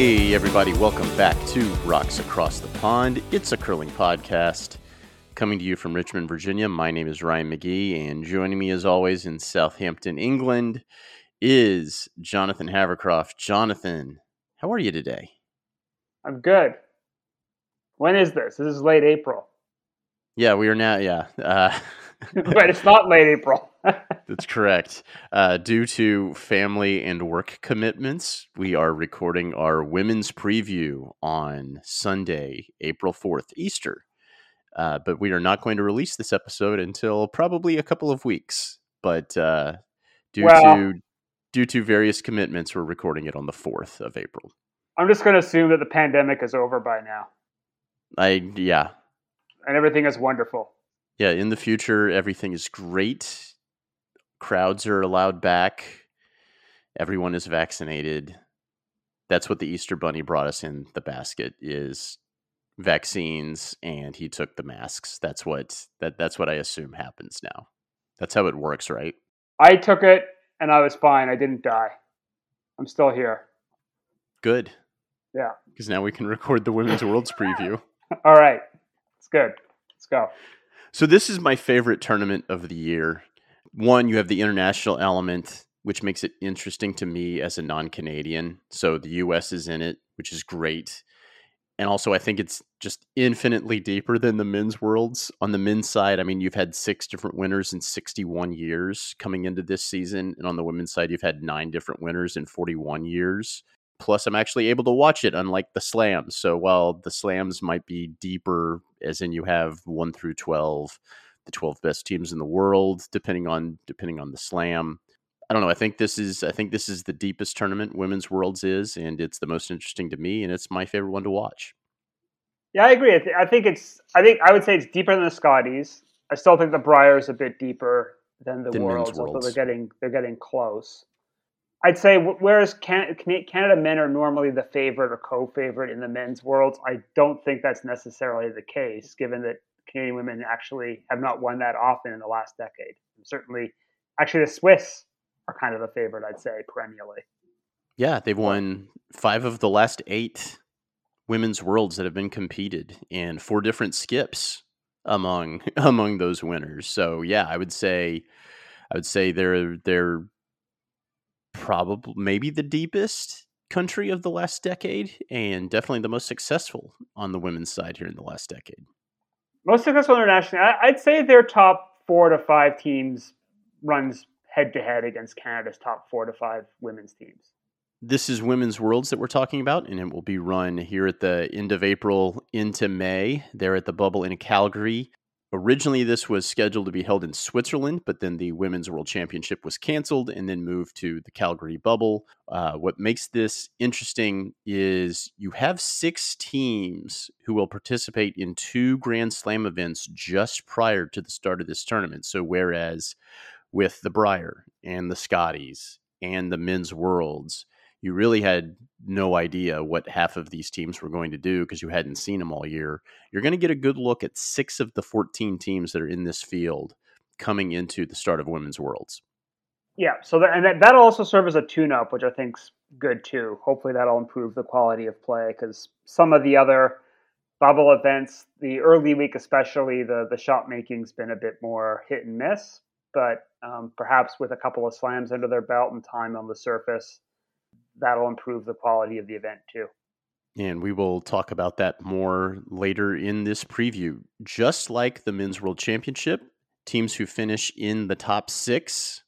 Hey, everybody, welcome back to Rocks Across the Pond. It's a curling podcast coming to you from Richmond, Virginia. My name is Ryan McGee, and joining me as always in Southampton, England, is Jonathan Havercroft. Jonathan, how are you today? I'm good. When is this? This is late April. Yeah, we are now, yeah. Uh, but it's not late April. That's correct. Uh, due to family and work commitments, we are recording our women's preview on Sunday, April 4th, Easter. Uh, but we are not going to release this episode until probably a couple of weeks. But uh, due well, to due to various commitments, we're recording it on the 4th of April. I'm just going to assume that the pandemic is over by now. I yeah. And everything is wonderful. Yeah, in the future everything is great crowds are allowed back. Everyone is vaccinated. That's what the Easter Bunny brought us in the basket is vaccines and he took the masks. That's what that that's what I assume happens now. That's how it works, right? I took it and I was fine. I didn't die. I'm still here. Good. Yeah. Because now we can record the Women's Worlds preview. All right. It's good. Let's go. So this is my favorite tournament of the year one, you have the international element, which makes it interesting to me as a non Canadian. So the US is in it, which is great. And also, I think it's just infinitely deeper than the men's worlds. On the men's side, I mean, you've had six different winners in 61 years coming into this season. And on the women's side, you've had nine different winners in 41 years. Plus, I'm actually able to watch it, unlike the slams. So while the slams might be deeper, as in you have one through 12, the 12 best teams in the world, depending on depending on the slam. I don't know. I think this is I think this is the deepest tournament women's worlds is, and it's the most interesting to me, and it's my favorite one to watch. Yeah, I agree. I, th- I think it's I think I would say it's deeper than the Scotties. I still think the Brier is a bit deeper than the Worlds, although they're getting they're getting close. I'd say whereas Can- Canada men are normally the favorite or co-favorite in the men's worlds, I don't think that's necessarily the case, given that Canadian women actually have not won that often in the last decade. And certainly, actually, the Swiss are kind of the favorite, I'd say, perennially. Yeah, they've won five of the last eight women's worlds that have been competed, and four different skips among among those winners. So yeah, I would say, I would say they're they're probably maybe the deepest country of the last decade, and definitely the most successful on the women's side here in the last decade most successful internationally, I'd say their top four to five teams runs head to head against Canada's top four to five women's teams. This is Women's Worlds that we're talking about, and it will be run here at the end of April into May. They're at the Bubble in Calgary. Originally, this was scheduled to be held in Switzerland, but then the Women's World Championship was canceled and then moved to the Calgary bubble. Uh, what makes this interesting is you have six teams who will participate in two Grand Slam events just prior to the start of this tournament. So, whereas with the Brier and the Scotties and the Men's Worlds, you really had no idea what half of these teams were going to do because you hadn't seen them all year. You're going to get a good look at six of the 14 teams that are in this field coming into the start of Women's Worlds. Yeah, so that, and that, that'll also serve as a tune-up, which I think's good too. Hopefully, that'll improve the quality of play because some of the other bubble events, the early week especially, the the shot making's been a bit more hit and miss. But um, perhaps with a couple of slams under their belt and time on the surface, that'll improve the quality of the event too. And we will talk about that more later in this preview. Just like the Men's World Championship, teams who finish in the top six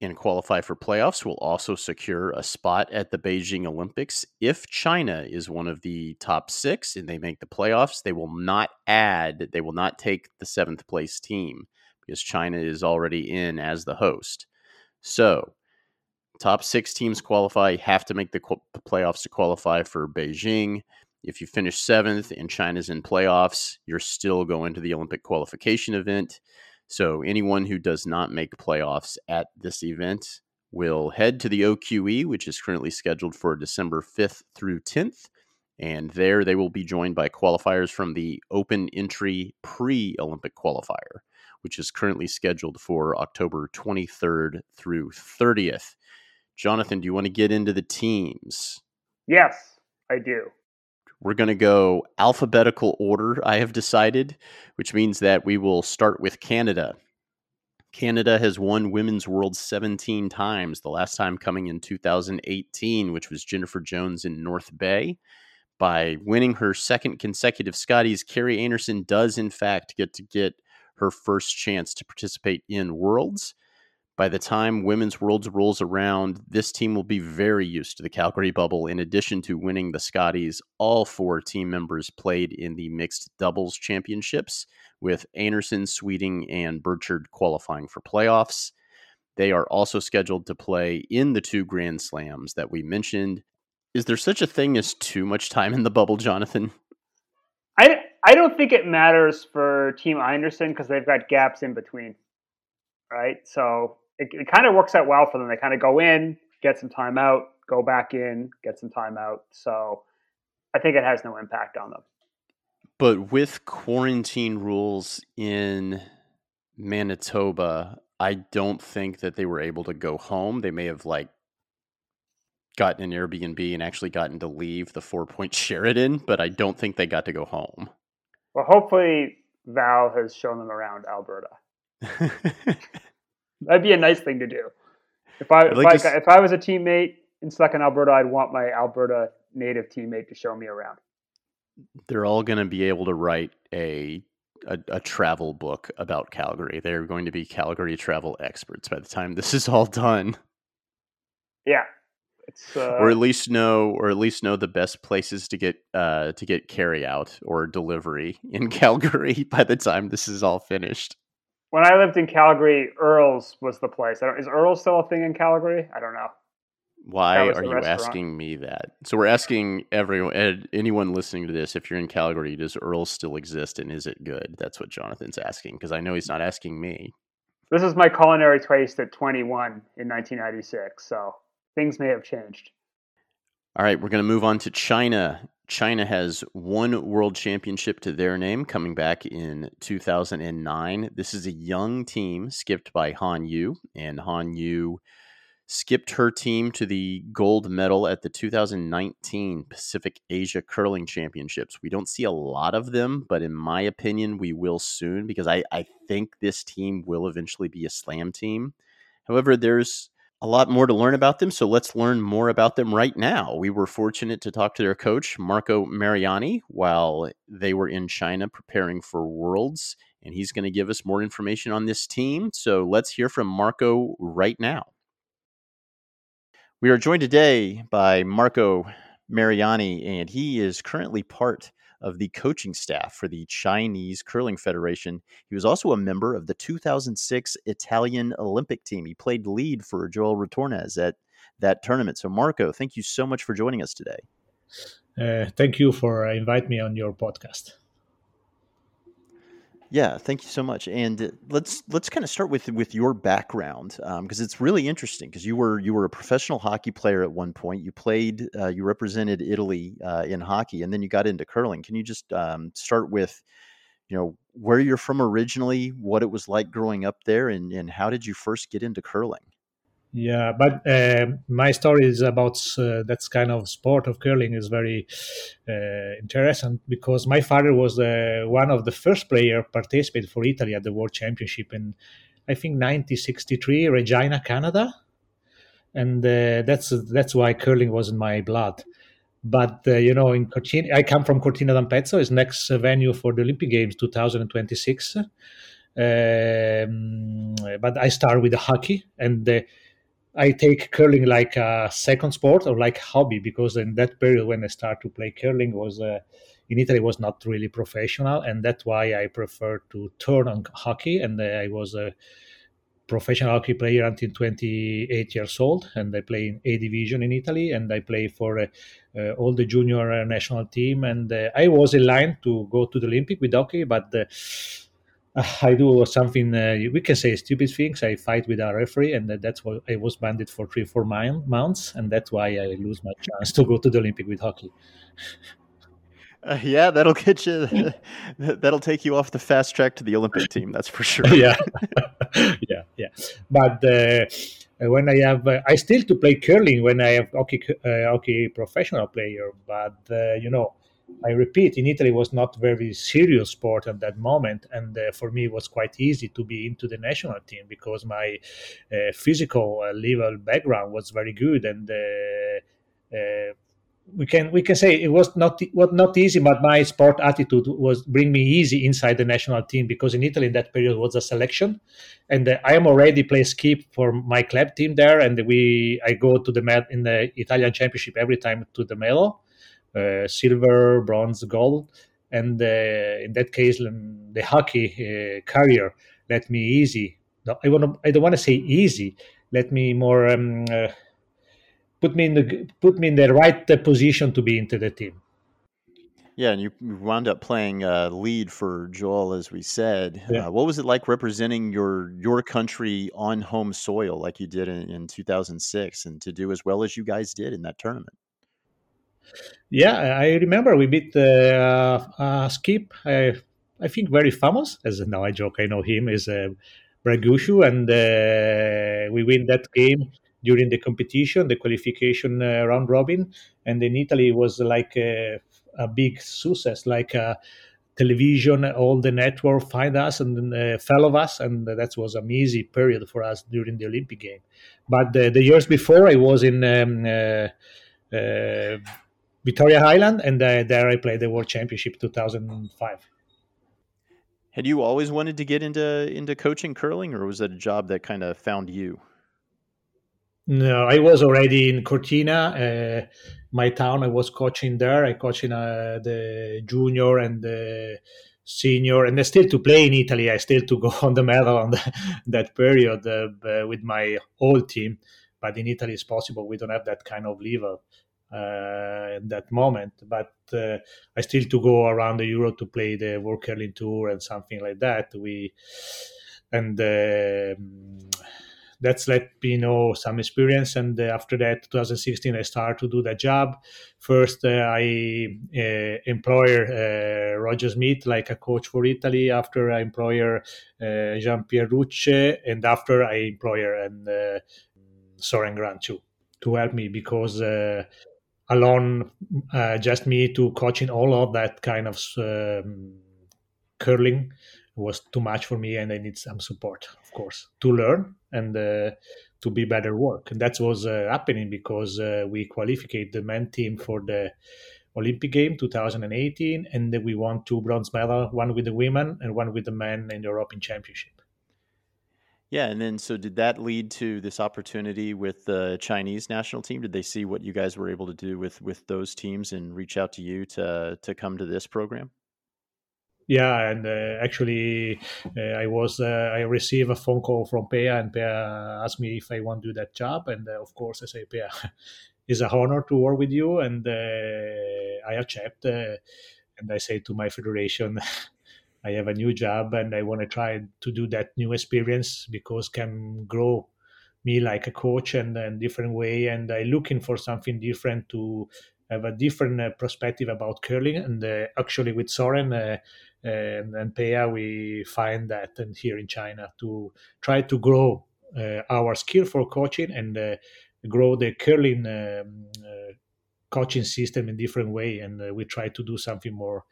and qualify for playoffs will also secure a spot at the Beijing Olympics. If China is one of the top six and they make the playoffs, they will not add, they will not take the seventh place team because China is already in as the host. So top six teams qualify, have to make the, qu- the playoffs to qualify for Beijing. If you finish seventh and China's in playoffs, you're still going to the Olympic qualification event. So anyone who does not make playoffs at this event will head to the OQE, which is currently scheduled for December 5th through 10th. And there they will be joined by qualifiers from the open entry pre Olympic qualifier, which is currently scheduled for October 23rd through 30th. Jonathan, do you want to get into the teams? Yes, I do. We're going to go alphabetical order, I have decided, which means that we will start with Canada. Canada has won Women's World 17 times, the last time coming in 2018, which was Jennifer Jones in North Bay. By winning her second consecutive Scotties, Kerri Einarson does, in fact, get to get her first chance to participate in Worlds. By the time Women's Worlds rolls around, this team will be very used to the Calgary bubble. In addition to winning the Scotties, all four team members played in the mixed doubles championships, with Einarson, Sweeting, and Birchard qualifying for playoffs. They are also scheduled to play in the two Grand Slams that we mentioned. Is there such a thing as too much time in the bubble, Jonathan? I, I don't think it matters for Team Einarson because they've got gaps in between, right? So it, it kind of works out well for them. They kind of go in, get some time out, go back in, get some time out. So I think it has no impact on them. But with quarantine rules in Manitoba, I don't think that they were able to go home. They may have like gotten an Airbnb and actually gotten to leave the Four Point Sheraton, but I don't think they got to go home. Well, hopefully Val has shown them around Alberta. That'd be a nice thing to do. If I if, like I, if I was a teammate in Slack Second Alberta, I'd want my Alberta native teammate to show me around. They're all going to be able to write a, a, a travel book about Calgary. They're going to be Calgary travel experts by the time this is all done. Yeah, uh, or at least know, or at least know the best places to get uh, to get carry out or delivery in Calgary by the time this is all finished when I lived in Calgary, Earl's was the place. is Earl's still a thing in Calgary? I don't know. Why are you restaurant. asking me that? So we're asking everyone, anyone listening to this, if you're in Calgary, does Earl's still exist and is it good? That's what Jonathan's asking because I know he's not asking me. This is my culinary taste at 21 in 1996, so things may have changed. All right, we're going to move on to China. China has one world championship to their name coming back in 2009. This is a young team skipped by Han Yu, and Han Yu skipped her team to the gold medal at the 2019 Pacific Asia Curling Championships. We don't see a lot of them, but in my opinion, we will soon because I, I think this team will eventually be a slam team. However, there's a lot more to learn about them. So let's learn more about them right now. We were fortunate to talk to their coach, Marco Mariani, while they were in China preparing for Worlds. And he's going to give us more information on this team. So let's hear from Marco right now. We are joined today by Marco Mariani, and he is currently part of the coaching staff for the Chinese Curling Federation. He was also a member of the 2006 Italian Olympic team. He played lead for Joel Retornaz at that tournament. So, Marco, thank you so much for joining us today. Uh, thank you for inviting me on your podcast. Yeah, thank you so much. And let's let's kind of start with with your background because um, it's really interesting because you were you were a professional hockey player at one point. You played, uh, you represented Italy uh, in hockey, and then you got into curling. Can you just um, start with, you know, where you're from originally, what it was like growing up there, and and how did you first get into curling? Yeah, but uh, my story is about uh, that kind of sport of curling is very uh, interesting because my father was uh, one of the first player participate for Italy at the World Championship in I think 1963 Regina, Canada, and uh, that's that's why curling was in my blood. But uh, you know, in Cortina, I come from Cortina d'Ampezzo, is next venue for the Olympic Games 2026. Um, but I start with the hockey and I take curling like a second sport or like hobby because in that period when I started to play curling was uh, in Italy was not really professional and that's why I prefer to turn on hockey and uh, I was a professional hockey player until 28 years old, and I play in A division in Italy, and I play for uh, uh, all the junior national team. And uh, I was in line to go to the Olympic with hockey, but uh, I do something uh, we can say stupid things. I fight with a referee, and that's why I was banned for three, four months, and that's why I lose my chance to go to the Olympic with hockey. Uh, yeah, that'll get you. that'll take you off the fast track to the Olympic team. That's for sure. yeah, yeah, yeah. But uh, when I have, uh, I still to play curling when I have hockey, uh, hockey professional player. But uh, you know, I repeat, in Italy was not very serious sport at that moment, and uh, for me it was quite easy to be into the national team because my physical level background was very good and we can we can say it was not was not easy, but my sport attitude was bring me easy inside the national team because in Italy in that period was a selection, and uh, I am already play skip for my club team there, and we I go to the med in the Italian championship every time to the medal, uh, silver, bronze, gold, and uh, in that case the hockey uh, career let me easy. No, I want I don't want to say easy. Let me more. Um, uh, put me in the put me in the right position to be into the team. Yeah, and you wound up playing uh, lead for Joel, as we said. Yeah. Uh, what was it like representing your your country on home soil, like you did in, in 2006, and to do as well as you guys did in that tournament? Yeah, I remember we beat uh, uh, Skip. I, I think very famous. As now I joke, I know him is uh, Brad Gushue, and uh, we win that game during the competition, the qualification uh, round robin, and in Italy it was like a, a big success, like a television, all the network find us and uh, follow us, and that was an easy period for us during the Olympic game. But the, the years before, I was in um, uh, uh, Victoria Island, and uh, there I played the World Championship 2005. Had you always wanted to get into into coaching curling, or was that a job that kind of found you? No, I was already in Cortina, uh, my town. I was coaching there. I coaching uh, the junior and the senior, and I still to play in Italy. I still to go on the medal on the, that period uh, with my old team. But in Italy, it's possible. We don't have that kind of level uh, at that moment. But uh, I still to go around the Euro to play the World Curling Tour and something like that. We and um, that's let me know some experience. And uh, after that, 2016, I start to do that job. First, uh, I uh, employer uh, Roger Schmidt like a coach for Italy. After I employer uh, Jean Pierre Rucce, and after I employer and uh, Soren Gran too to help me because alone, just me to coaching all of that kind of um, curling was too much for me and I need some support, of course, to learn and uh, to be better work. And that was uh, happening because uh, we qualified the men team for the Olympic game 2018 and we won two bronze medal, one with the women and one with the men in the European Championship. Yeah, and then so did that lead to this opportunity with the Chinese national team? Did they see what you guys were able to do with with those teams and reach out to you to to come to this program? Yeah, and uh, actually, uh, I was uh, I received a phone call from Peja, and Peja asked me if I want to do that job, and uh, of course I say, Peja, it's an honor to work with you, and uh, I accept. Uh, and I say to my federation, I have a new job, and I want to try to do that new experience because can grow me like a coach and a different way, and I looking for something different to have a different uh, perspective about curling. And uh, actually, with Soren, uh, and, and Peja, we find that and here in China to try to grow uh, our skill for coaching and uh, grow the curling um, uh, coaching system in different way. And we try to do something more,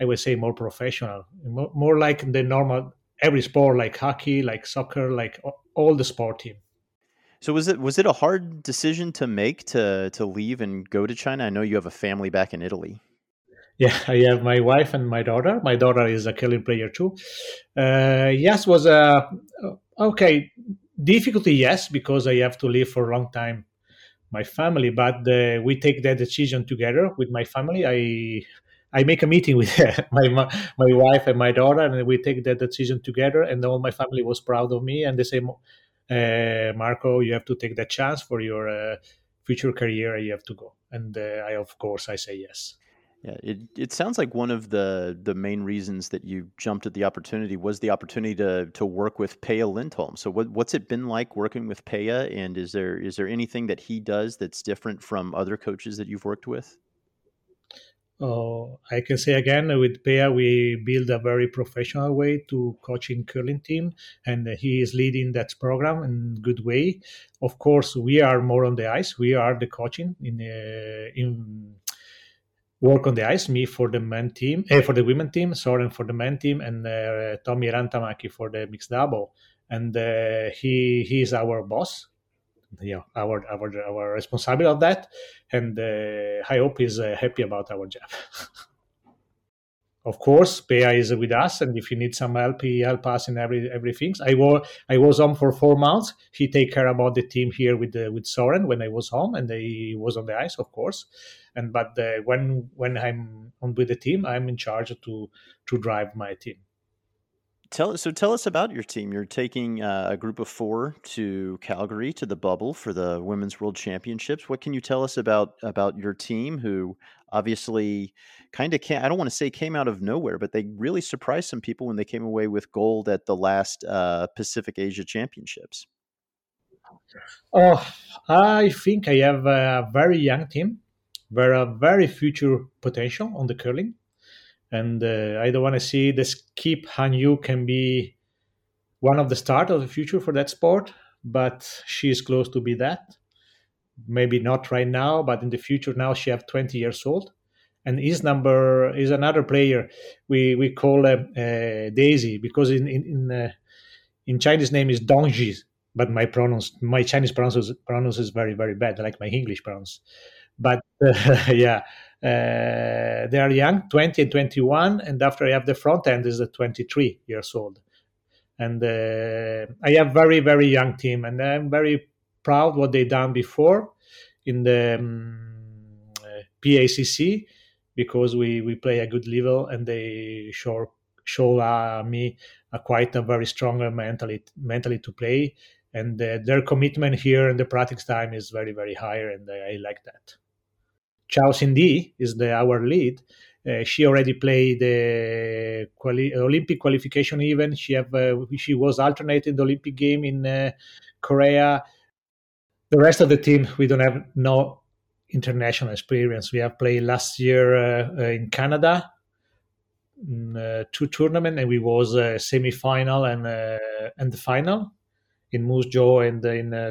I would say, more professional, more, more like the normal every sport, like hockey, like soccer, like all the sport team. So was it was it a hard decision to make to to leave and go to China? I know you have a family back in Italy. Yeah, I have my wife and my daughter. My daughter is a curling player too. Uh, yes, was a okay difficulty. Yes, because I have to leave for a long time my family, but uh, we take that decision together with my family. I I make a meeting with my my wife and my daughter, and we take that decision together. And all my family was proud of me, and they say, uh, Marco, you have to take that chance for your uh, future career. You have to go, and uh, I, of course, I say yes. Yeah, it, it sounds like one of the the main reasons that you jumped at the opportunity was the opportunity to to work with Peja Lindholm. So what what's it been like working with Peja, and is there is there anything that he does that's different from other coaches that you've worked with? Uh, I can say again with Peja, we build a very professional way to coaching curling team, and he is leading that program in good way. Of course, we are more on the ice. We are the coaching in uh, in work on the ice. Me for the men team, eh, for the women team, Soren for the men team, and uh, Tommi Rantamäki for the mixed double. And uh, he he is our boss yeah our our our responsibility of that. And uh, i hope he's uh, happy about our job. Of course Peja is with us and if you need some help he help us in every everything. I was i was home for four months. He take care about the team here with the, with soren when i was home and he was on the ice of course. And but uh, when when i'm on with the team i'm in charge to to drive my team Tell so tell us about your team. You're taking uh, a group of four to Calgary to the bubble for the Women's World Championships. What can you tell us about about your team, who obviously kind of? I don't want to say came out of nowhere, but they really surprised some people when they came away with gold at the last uh, Pacific Asia Championships. Oh, I think I have a very young team, very very future potential on the curling and uh, I don't want to see the skip Han Yu can be one of the start of the future for that sport, but she is close to be that. Maybe not right now, but in the future. Now she have 20 years old, and his number is another player we we call uh, uh, Daisy because in in in, uh, in Chinese name is Dongji, but my pronounce my Chinese pronounce pronounce is very very bad, like my English pronounce. But yeah, uh, they are young, 20 and 21, and after I have the front end is 23 years old. And uh, I have very very young team, and I'm very proud what they done before in the um, PACC because we we play a good level and they show show uh, me a quite a very strong mentally mentally to play and uh, their commitment here and the practice time is very very high and I like that. Chao Cindy is the our lead. Uh, she already played the quali- Olympic qualification event. She have uh, she was alternating the Olympic game in uh, Korea. The rest of the team we don't have no international experience. We have played last year uh, uh, in Canada, in, uh, two tournament, and we was a semi final and and the final in Moose Jaw and in uh,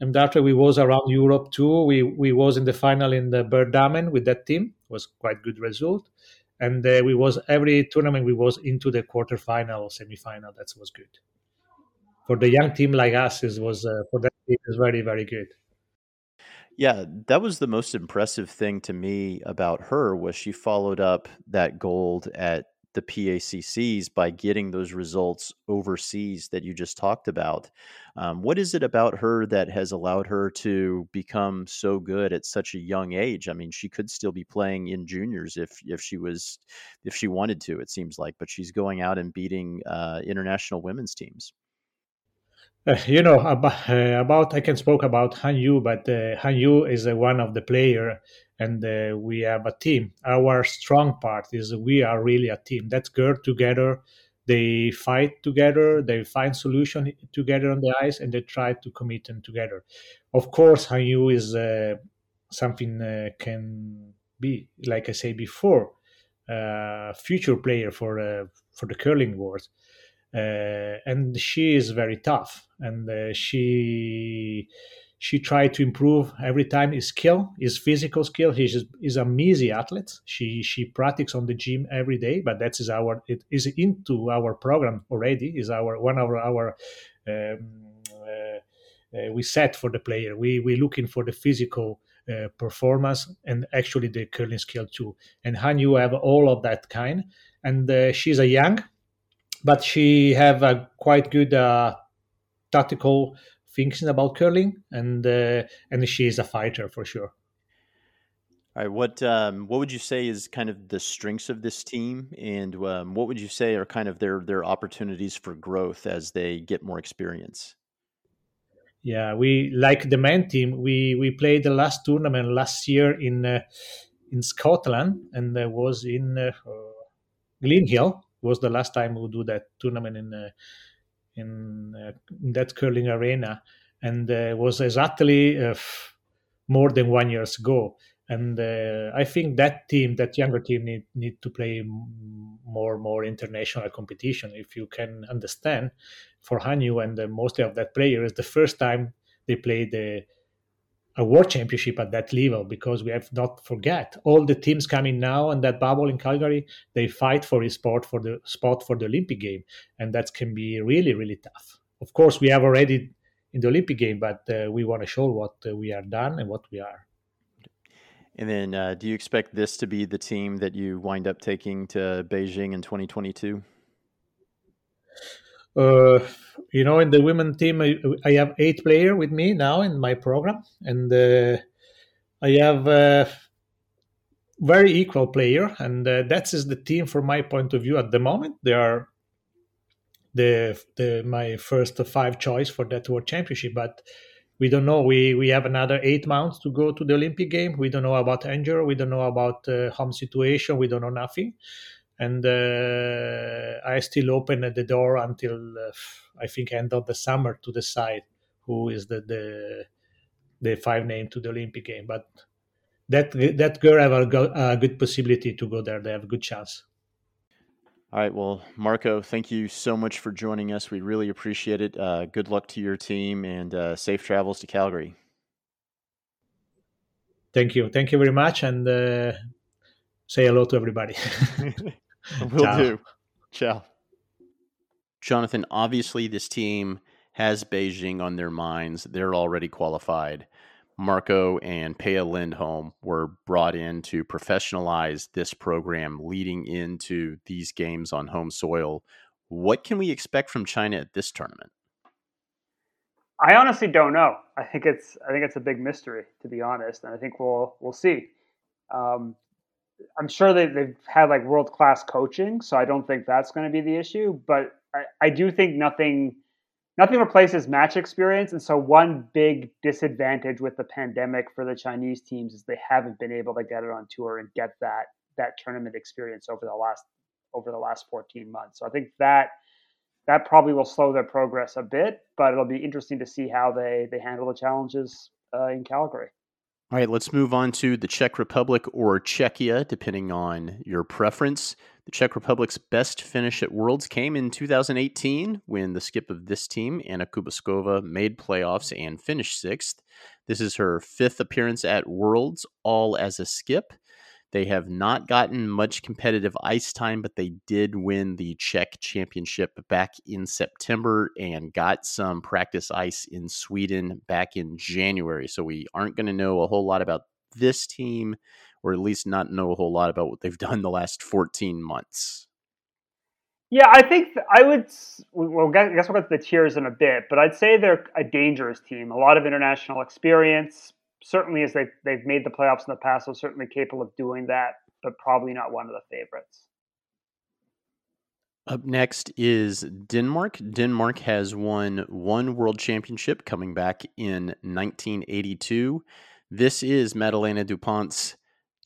and after we was around Europe too. We we was in the final in the Berdamen with that team. It was quite good result, and uh, we was every tournament we was into the quarterfinal or semifinal. That was good for the young team like us. It was uh, for that team is very very good. Yeah, that was the most impressive thing to me about her was she followed up that gold at the PACCs by getting those results overseas that you just talked about. Um, what is it about her that has allowed her to become so good at such a young age? I mean, she could still be playing in juniors if if she was if she wanted to. It seems like, but she's going out and beating uh, international women's teams. Uh, you know about, uh, about I can spoke about Han Yu, but uh, Han Yu is uh, one of the player, and uh, we have a team. Our strong part is we are really a team. That girl together, they fight together, they find solution together on the ice, and they try to commit them together. Of course, Han Yu is uh, something can be like I say before, a future player for for the curling world uh, and she is very tough and uh, she she tried to improve every time his skill his physical skill. He's is a easy athlete. She she practices on the gym every day but that is our it is into our program already is our one of our um, uh, uh, we set for the player. We we looking for the physical uh, performance and actually the curling skill too. And Han Yu have all of that kind. And uh, she's a young but she have a quite good uh, tactical thinking about curling, and uh, and she is a fighter for sure. All right, what um, what would you say is kind of the strengths of this team, and um, what would you say are kind of their their opportunities for growth as they get more experience? yeah, we like the men team. We we played the last tournament last year in uh, in Scotland, and there was in uh, Greenhill. Was the last time we do that tournament in uh, in, uh, in, that curling arena, and uh, was exactly uh, more than one years ago. And I think that team, that younger team, need need to play more more international competition. If you can understand, for Hanyu and mostly of that player, is the first time they play the a world championship at that level because we have not forget all the teams coming now and that bubble in Calgary they fight for a sport for the spot for the Olympic game and that can be really really tough. Of course, we have already in the Olympic game, but uh, we want to show what uh, we are done and what we are. And then, uh, do you expect this to be the team that you wind up taking to Beijing in 2022? Uh, you know, in the women team, I, I have eight player with me now in my program, and uh, I have uh, very equal player, and uh, that is the team from my point of view at the moment. They are the the my first five choice for that world championship, but we don't know. We we have another eight months to go to the Olympic game. We don't know about injury. We don't know about uh, home situation. We don't know nothing and uh, I still open the door until uh, I think end of the summer to decide who is the the, the five name to the Olympic game. But that that girl have a, a good possibility to go there. They have a good chance. All right. Well, Marco, thank you so much for joining us. We really appreciate it. Uh, good luck to your team and uh, safe travels to Calgary. Thank you. Thank you very much. And uh, say hello to everybody. Will Ciao. do. Ciao. Jonathan, obviously, this team has Beijing on their minds. They're already qualified. Marco and Peja Lindholm were brought in to professionalize this program leading into these games on home soil. What can we expect from China at this tournament? I honestly don't know. I think it's I think it's a big mystery to be honest, and I think we'll we'll see. Um, I'm sure they, they've had like world class coaching, so I don't think that's going to be the issue. But I, I do think nothing nothing replaces match experience. And so one big disadvantage with the pandemic for the Chinese teams is they haven't been able to get it on tour and get that that tournament experience over the last over the last 14 months. So I think that that probably will slow their progress a bit, but it'll be interesting to see how they they handle the challenges uh, in Calgary. All right, let's move on to the Czech Republic or Czechia, depending on your preference. The Czech Republic's best finish at Worlds came in 2018 when the skip of this team, Anna Kubešková, made playoffs and finished sixth. This is her fifth appearance at Worlds, all as a skip. They have not gotten much competitive ice time, but they did win the Czech championship back in September and got some practice ice in Sweden back in January. So we aren't going to know a whole lot about this team, or at least not know a whole lot about what they've done the last 14 months. Yeah, I think I would. Well, I guess we'll get to the tiers in a bit, but I'd say they're a dangerous team. A lot of international experience, certainly as they've, they've made the playoffs in the past, so certainly capable of doing that, but probably not one of the favorites. Up next is Denmark. Denmark has won one world championship coming back in 1982. This is Madeleine Dupont's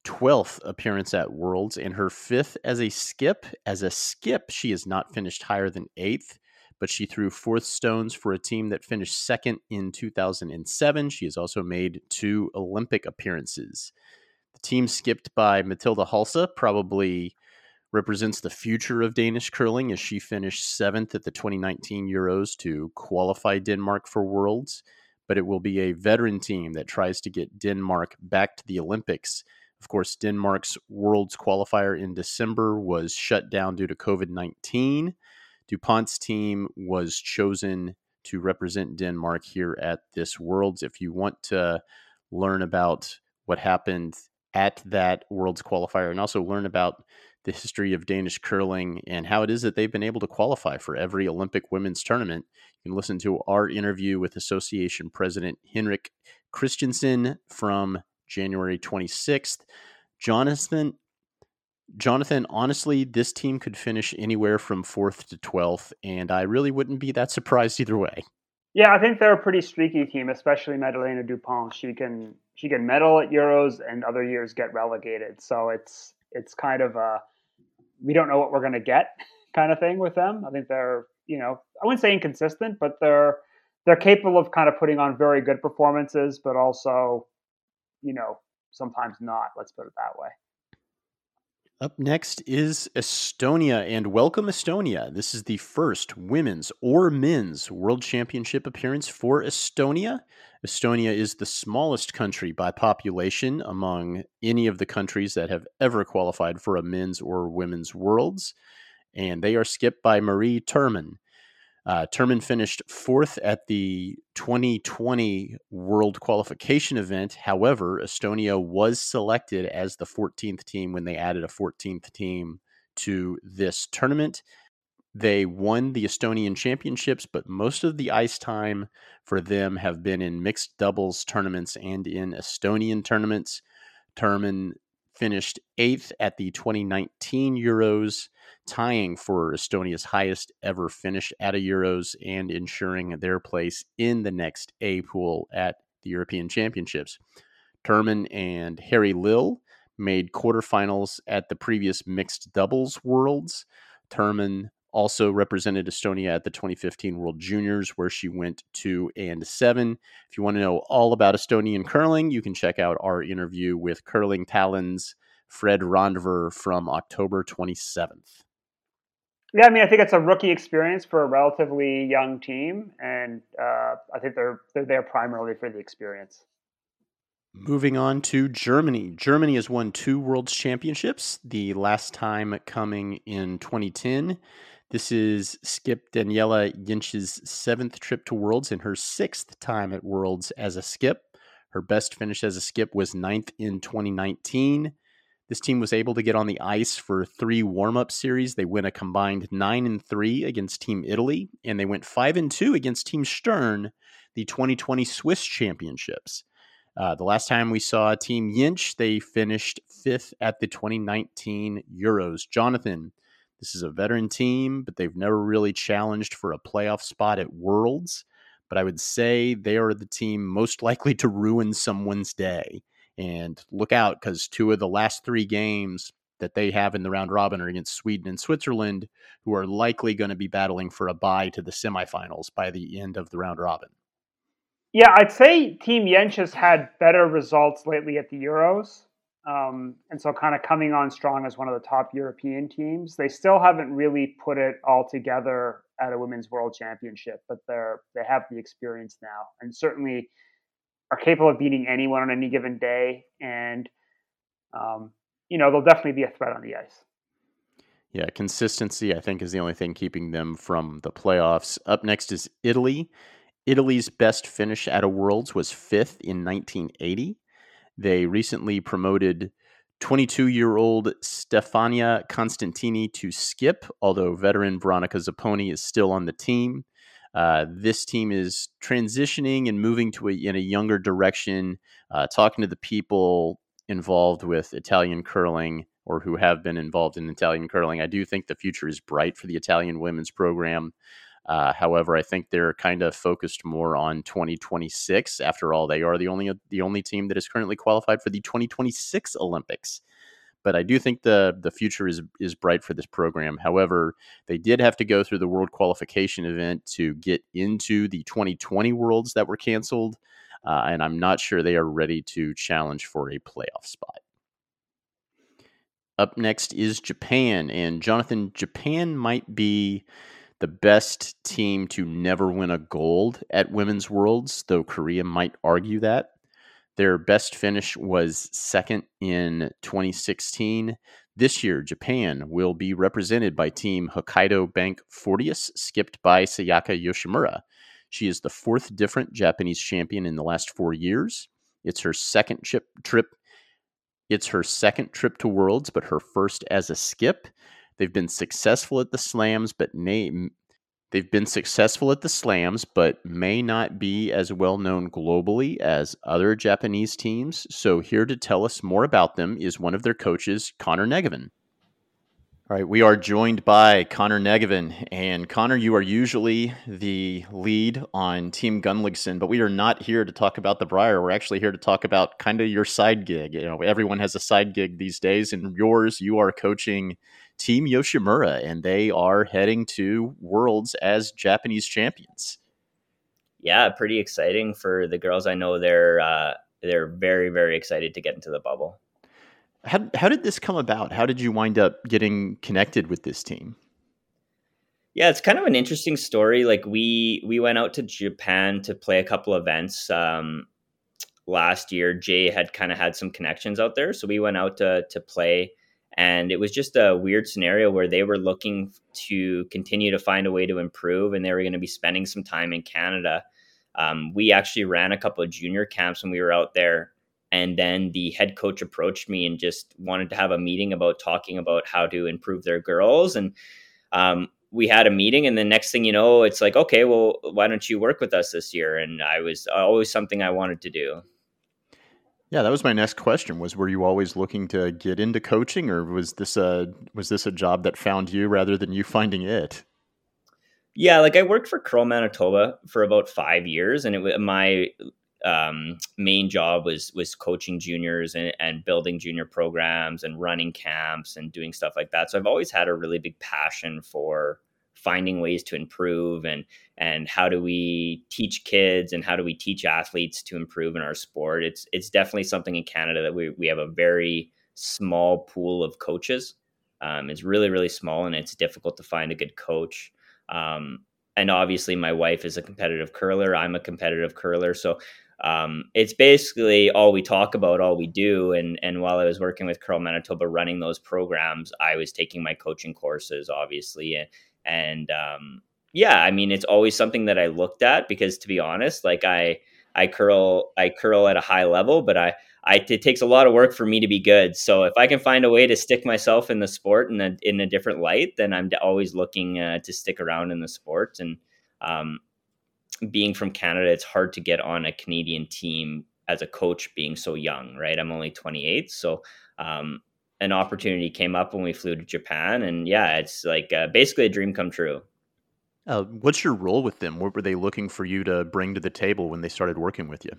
12th appearance at Worlds and her fifth as a skip. As a skip, she has not finished higher than eighth but she threw fourth stones for a team that finished second in 2007. She has also made two Olympic appearances. The team skipped by Matilda Halse probably represents the future of Danish curling as she finished seventh at the 2019 Euros to qualify Denmark for Worlds. But it will be a veteran team that tries to get Denmark back to the Olympics. Of course, Denmark's Worlds qualifier in December was shut down due to COVID 19. Dupont's team was chosen to represent Denmark here at this Worlds. If you want to learn about what happened at that Worlds qualifier and also learn about the history of Danish curling and how it is that they've been able to qualify for every Olympic women's tournament, you can listen to our interview with Association President Henrik Christensen from January 26th. Jonathan Jonathan, honestly, this team could finish anywhere from fourth to 12th, and I really wouldn't be that surprised either way. Yeah, I think they're a pretty streaky team, especially Madeleine Dupont. She can she can medal at Euros and other years get relegated. So it's it's kind of a we don't know what we're going to get kind of thing with them. I think they're you know I wouldn't say inconsistent, but they're they're capable of kind of putting on very good performances, but also you know sometimes not. Let's put it that way. Up next is Estonia, and welcome Estonia. This is the first women's or men's world championship appearance for Estonia. Estonia is the smallest country by population among any of the countries that have ever qualified for a men's or women's worlds, and they are skipped by Marie Turmann. Uh, Turmann finished fourth at the 2020 World Qualification event. However, Estonia was selected as the 14th team when they added a 14th team to this tournament. They won the Estonian championships, but most of the ice time for them have been in mixed doubles tournaments and in Estonian tournaments. Turmann finished eighth at the 2019 Euros tying for Estonia's highest ever finish at a Euros and ensuring their place in the next A pool at the European Championships. Turmann and Harri Lill made quarterfinals at the previous mixed doubles worlds. Turmann also represented Estonia at the 2015 World Juniors, where she went two and seven. If you want to know all about Estonian curling, you can check out our interview with Curling Talons Fred Rondver from October 27th. Yeah, I mean, I think it's a rookie experience for a relatively young team, and uh, I think they're they're there primarily for the experience. Moving on to Germany. Germany has won two World Championships, the last time coming in 2010. This is skip Daniela Jentsch's seventh trip to Worlds and her sixth time at Worlds as a skip. Her best finish as a skip was ninth in 2019. This team was able to get on the ice for three warm-up series. They win a combined nine and three against Team Italy, and they went five and two against Team Stern, the 2020 Swiss Championships. Uh, the last time we saw Team Jentsch, they finished fifth at the 2019 Euros. Jonathan, this is a veteran team, but they've never really challenged for a playoff spot at Worlds. But I would say they are the team most likely to ruin someone's day. And look out because two of the last three games that they have in the round robin are against Sweden and Switzerland, who are likely going to be battling for a bye to the semifinals by the end of the round robin. Yeah, I'd say Team Jentsch has had better results lately at the Euros. Um, and so, kind of coming on strong as one of the top European teams. They still haven't really put it all together at a women's world championship, but they're they have the experience now, and certainly are capable of beating anyone on any given day, and um, you know they'll definitely be a threat on the ice. Yeah, consistency I think is the only thing keeping them from the playoffs. Up next is Italy. Italy's best finish at a Worlds was fifth in 1980. They recently promoted 22 year old Stefania Constantini to skip, although veteran Veronica Zapponi is still on the team. Uh, this team is transitioning and moving to a, in a younger direction, uh, talking to the people involved with Italian curling or who have been involved in Italian curling. I do think the future is bright for the Italian women's program. Uh, however, I think they're kind of focused more on 2026. After all, they are the only the only team that is currently qualified for the 2026 Olympics but I do think the the future is is bright for this program. However, they did have to go through the World Qualification event to get into the 2020 Worlds that were canceled, uh, and I'm not sure they are ready to challenge for a playoff spot. Up next is Japan, and Jonathan, Japan might be the best team to never win a gold at Women's Worlds, though Korea might argue that. Their best finish was second in 2016. This year, Japan will be represented by Team Hokkaido Bank Fortius, skipped by Sayaka Yoshimura. She is the fourth different Japanese champion in the last four years. It's her second trip. it's her second trip to Worlds, but her first as a skip. They've been successful at the slams, but name They've been successful at the slams, but may not be as well known globally as other Japanese teams. So, here to tell us more about them is one of their coaches, Connor Njegovan. All right, we are joined by Connor Njegovan. And Connor, you are usually the lead on Team Gunnlaugsson, but we are not here to talk about the Brier. We're actually here to talk about kind of your side gig. You know, everyone has a side gig these days, and yours, you are coaching Team Yoshimura, and they are heading to Worlds as Japanese champions. Yeah, pretty exciting for the girls. I know they're uh, they're very very excited to get into the bubble. How how did this come about? How did you wind up getting connected with this team? Yeah, it's kind of an interesting story. Like we we went out to Japan to play a couple events um, last year. Jay had kind of had some connections out there, so we went out to to play, and it was just a weird scenario where they were looking to continue to find a way to improve, and they were going to be spending some time in Canada. Um, we actually ran a couple of junior camps when we were out there and then the head coach approached me and just wanted to have a meeting about talking about how to improve their girls and um, we had a meeting and the next thing you know it's like okay well why don't you work with us this year and i was always something i wanted to do yeah that was my next question was were you always looking to get into coaching or was this a was this a job that found you rather than you finding it yeah like i worked for curl manitoba for about five years and it was my um, main job was was coaching juniors and, and building junior programs and running camps and doing stuff like that. So I've always had a really big passion for finding ways to improve and and how do we teach kids and how do we teach athletes to improve in our sport. It's it's definitely something in Canada that we we have a very small pool of coaches. Um, it's really really small and it's difficult to find a good coach. Um, and obviously my wife is a competitive curler i'm a competitive curler so um, it's basically all we talk about, all we do. And and while I was working with Curl Manitoba running those programs, I was taking my coaching courses, obviously, and and um, yeah, I mean, it's always something that I looked at because, to be honest, like I I curl I curl at a high level, but I I, it takes a lot of work for me to be good. So if I can find a way to stick myself in the sport in a in a different light, then I'm always looking uh, to stick around in the sport. And um, being from Canada, it's hard to get on a Canadian team as a coach being so young, right? I'm only 28. So, um, an opportunity came up when we flew to Japan. And yeah, it's like uh, basically a dream come true. Uh, what's your role with them? What were they looking for you to bring to the table when they started working with you?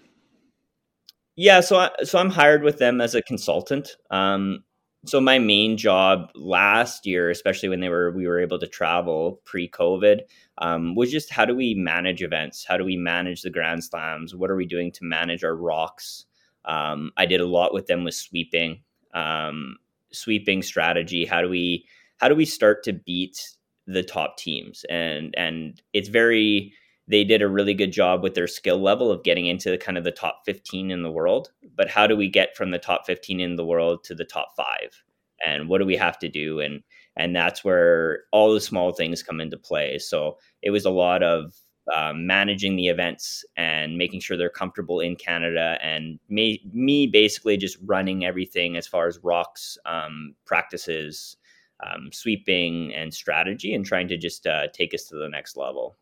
Yeah, so I, so I'm hired with them as a consultant. Um, so my main job last year especially when they were we were able to travel pre-covid um, was just how do we manage events how do we manage the grand slams what are we doing to manage our rocks um, i did a lot with them with sweeping um, sweeping strategy how do we how do we start to beat the top teams and and it's very they did a really good job with their skill level of getting into kind of the top 15 in the world. But how do we get from the top 15 in the world to the top five? And what do we have to do? And and that's where all the small things come into play. So it was a lot of um, managing the events and making sure they're comfortable in Canada, and me, me basically just running everything as far as rocks um, practices, um, sweeping, and strategy, and trying to just uh, take us to the next level.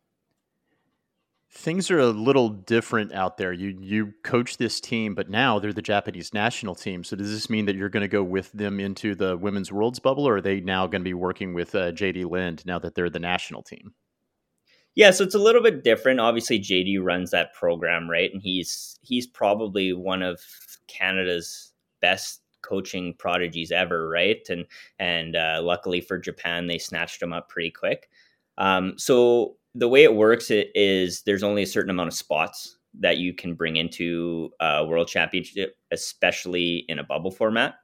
Things are a little different out there. You you coach this team, but now they're the Japanese national team. So does this mean that you're going to go with them into the women's worlds bubble, or are they now going to be working with uh, JD Lind now that they're the national team? Yeah, so it's a little bit different. Obviously, JD runs that program, right? And he's he's probably one of Canada's best coaching prodigies ever, right? And and uh, luckily for Japan, they snatched him up pretty quick. Um, so the way it works it is there's only a certain amount of spots that you can bring into a world championship, especially in a bubble format.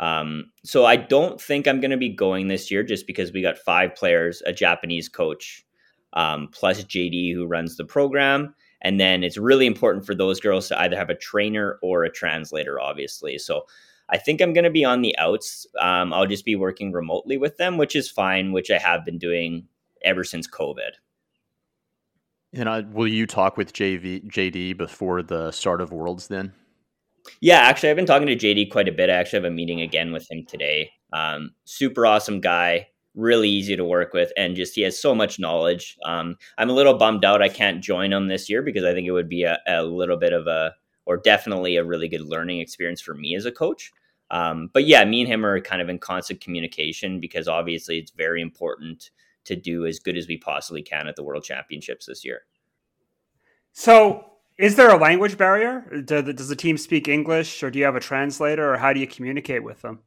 Um, so I don't think I'm going to be going this year just because we got five players, a Japanese coach, um, plus JD who runs the program. And then it's really important for those girls to either have a trainer or a translator, obviously. So I think I'm going to be on the outs. Um, I'll just be working remotely with them, which is fine, which I have been doing ever since COVID. And uh, will you talk with JV, JD before the start of Worlds then? Yeah, actually, I've been talking to JD quite a bit. I actually have a meeting again with him today. Um, super awesome guy, really easy to work with, and just he has so much knowledge. Um, I'm a little bummed out I can't join him this year because I think it would be a, a little bit of a, or definitely a really good learning experience for me as a coach. Um, but yeah, me and him are kind of in constant communication because obviously it's very important to do as good as we possibly can at the World Championships this year. So, is there a language barrier? Does the team speak English, or do you have a translator, or how do you communicate with them?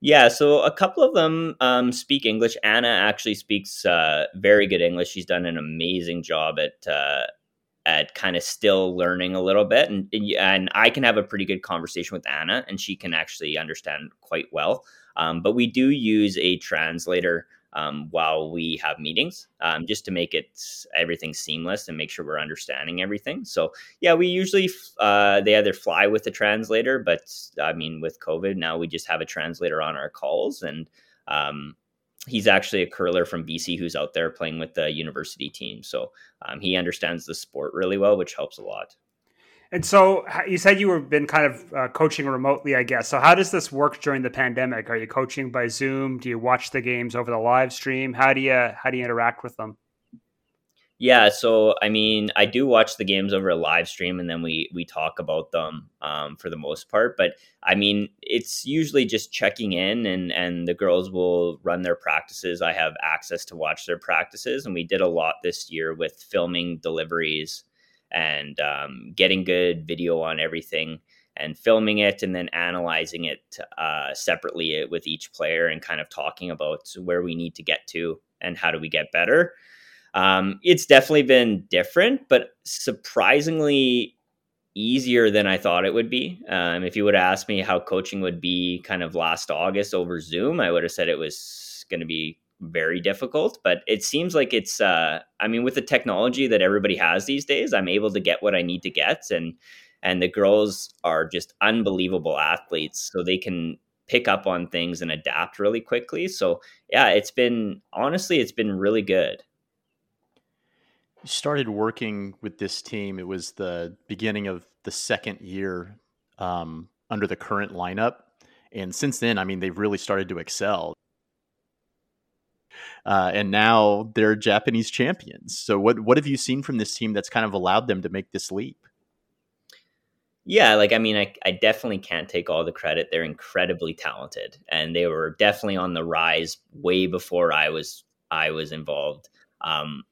Yeah, so a couple of them um, speak English. Anna actually speaks uh, very good English. She's done an amazing job at uh, at kind of still learning a little bit, and and I can have a pretty good conversation with Anna, and she can actually understand quite well. Um, but we do use a translator um, while we have meetings, um, just to make it everything seamless and make sure we're understanding everything. So yeah, we usually uh, they either fly with a translator, but I mean with COVID now we just have a translator on our calls, and um, he's actually a curler from BC who's out there playing with the university team. So um, he understands the sport really well, which helps a lot. And so you said you were been kind of uh, coaching remotely, I guess. So how does this work during the pandemic? Are you coaching by Zoom? Do you watch the games over the live stream? How do you how do you interact with them? Yeah, so I mean, I do watch the games over a live stream, and then we we talk about them um, for the most part. But I mean, it's usually just checking in, and and the girls will run their practices. I have access to watch their practices, and we did a lot this year with filming deliveries and um, getting good video on everything and filming it and then analyzing it uh, separately with each player and kind of talking about where we need to get to and how do we get better. Um, it's definitely been different, but surprisingly easier than I thought it would be. Um, if you would ask me how coaching would be kind of last August over Zoom, I would have said it was going to be very difficult but it seems like it's uh i mean with the technology that everybody has these days i'm able to get what i need to get and and the girls are just unbelievable athletes so they can pick up on things and adapt really quickly. So yeah it's been honestly it's been really good. You started working with this team. It was the beginning of the second year um, under the current lineup and since then i mean they've really started to excel uh, and now they're Japanese champions. So what what have you seen from this team that's kind of allowed them to make this leap? Yeah, like I mean, I, I definitely can't take all the credit. They're incredibly talented, and they were definitely on the rise way before I was I was involved. Um,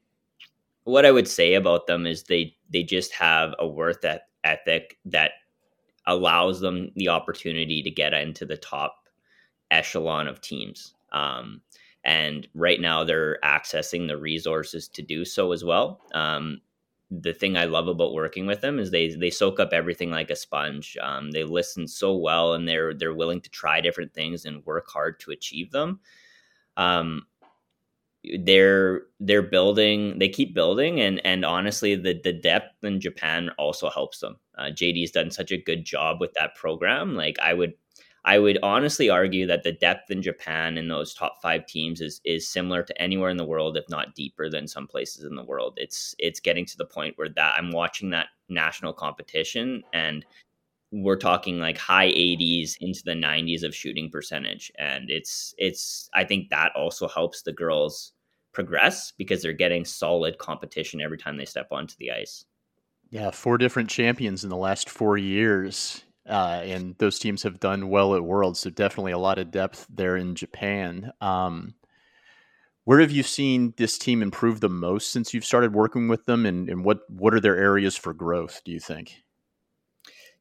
what I would say about them is they they just have a worth ethic that allows them the opportunity to get into the top echelon of teams. Um, and right now they're accessing the resources to do so as well. Um, the thing I love about working with them is they they soak up everything like a sponge. Um, they listen so well, and they're they're willing to try different things and work hard to achieve them. Um, they're they're building they keep building and and honestly the the depth in japan also helps them uh, jd's done such a good job with that program like i would I would honestly argue that the depth in Japan in those top five teams is is similar to anywhere in the world, if not deeper than some places in the world. It's it's getting to the point where that I'm watching that national competition and we're talking like high 80s into the 90s of shooting percentage and it's it's I think that also helps the girls progress because they're getting solid competition every time they step onto the ice. Yeah, four different champions in the last 4 years uh, and those teams have done well at Worlds. So definitely a lot of depth there in Japan. Um, where have you seen this team improve the most since you've started working with them, and, and what what are their areas for growth? Do you think?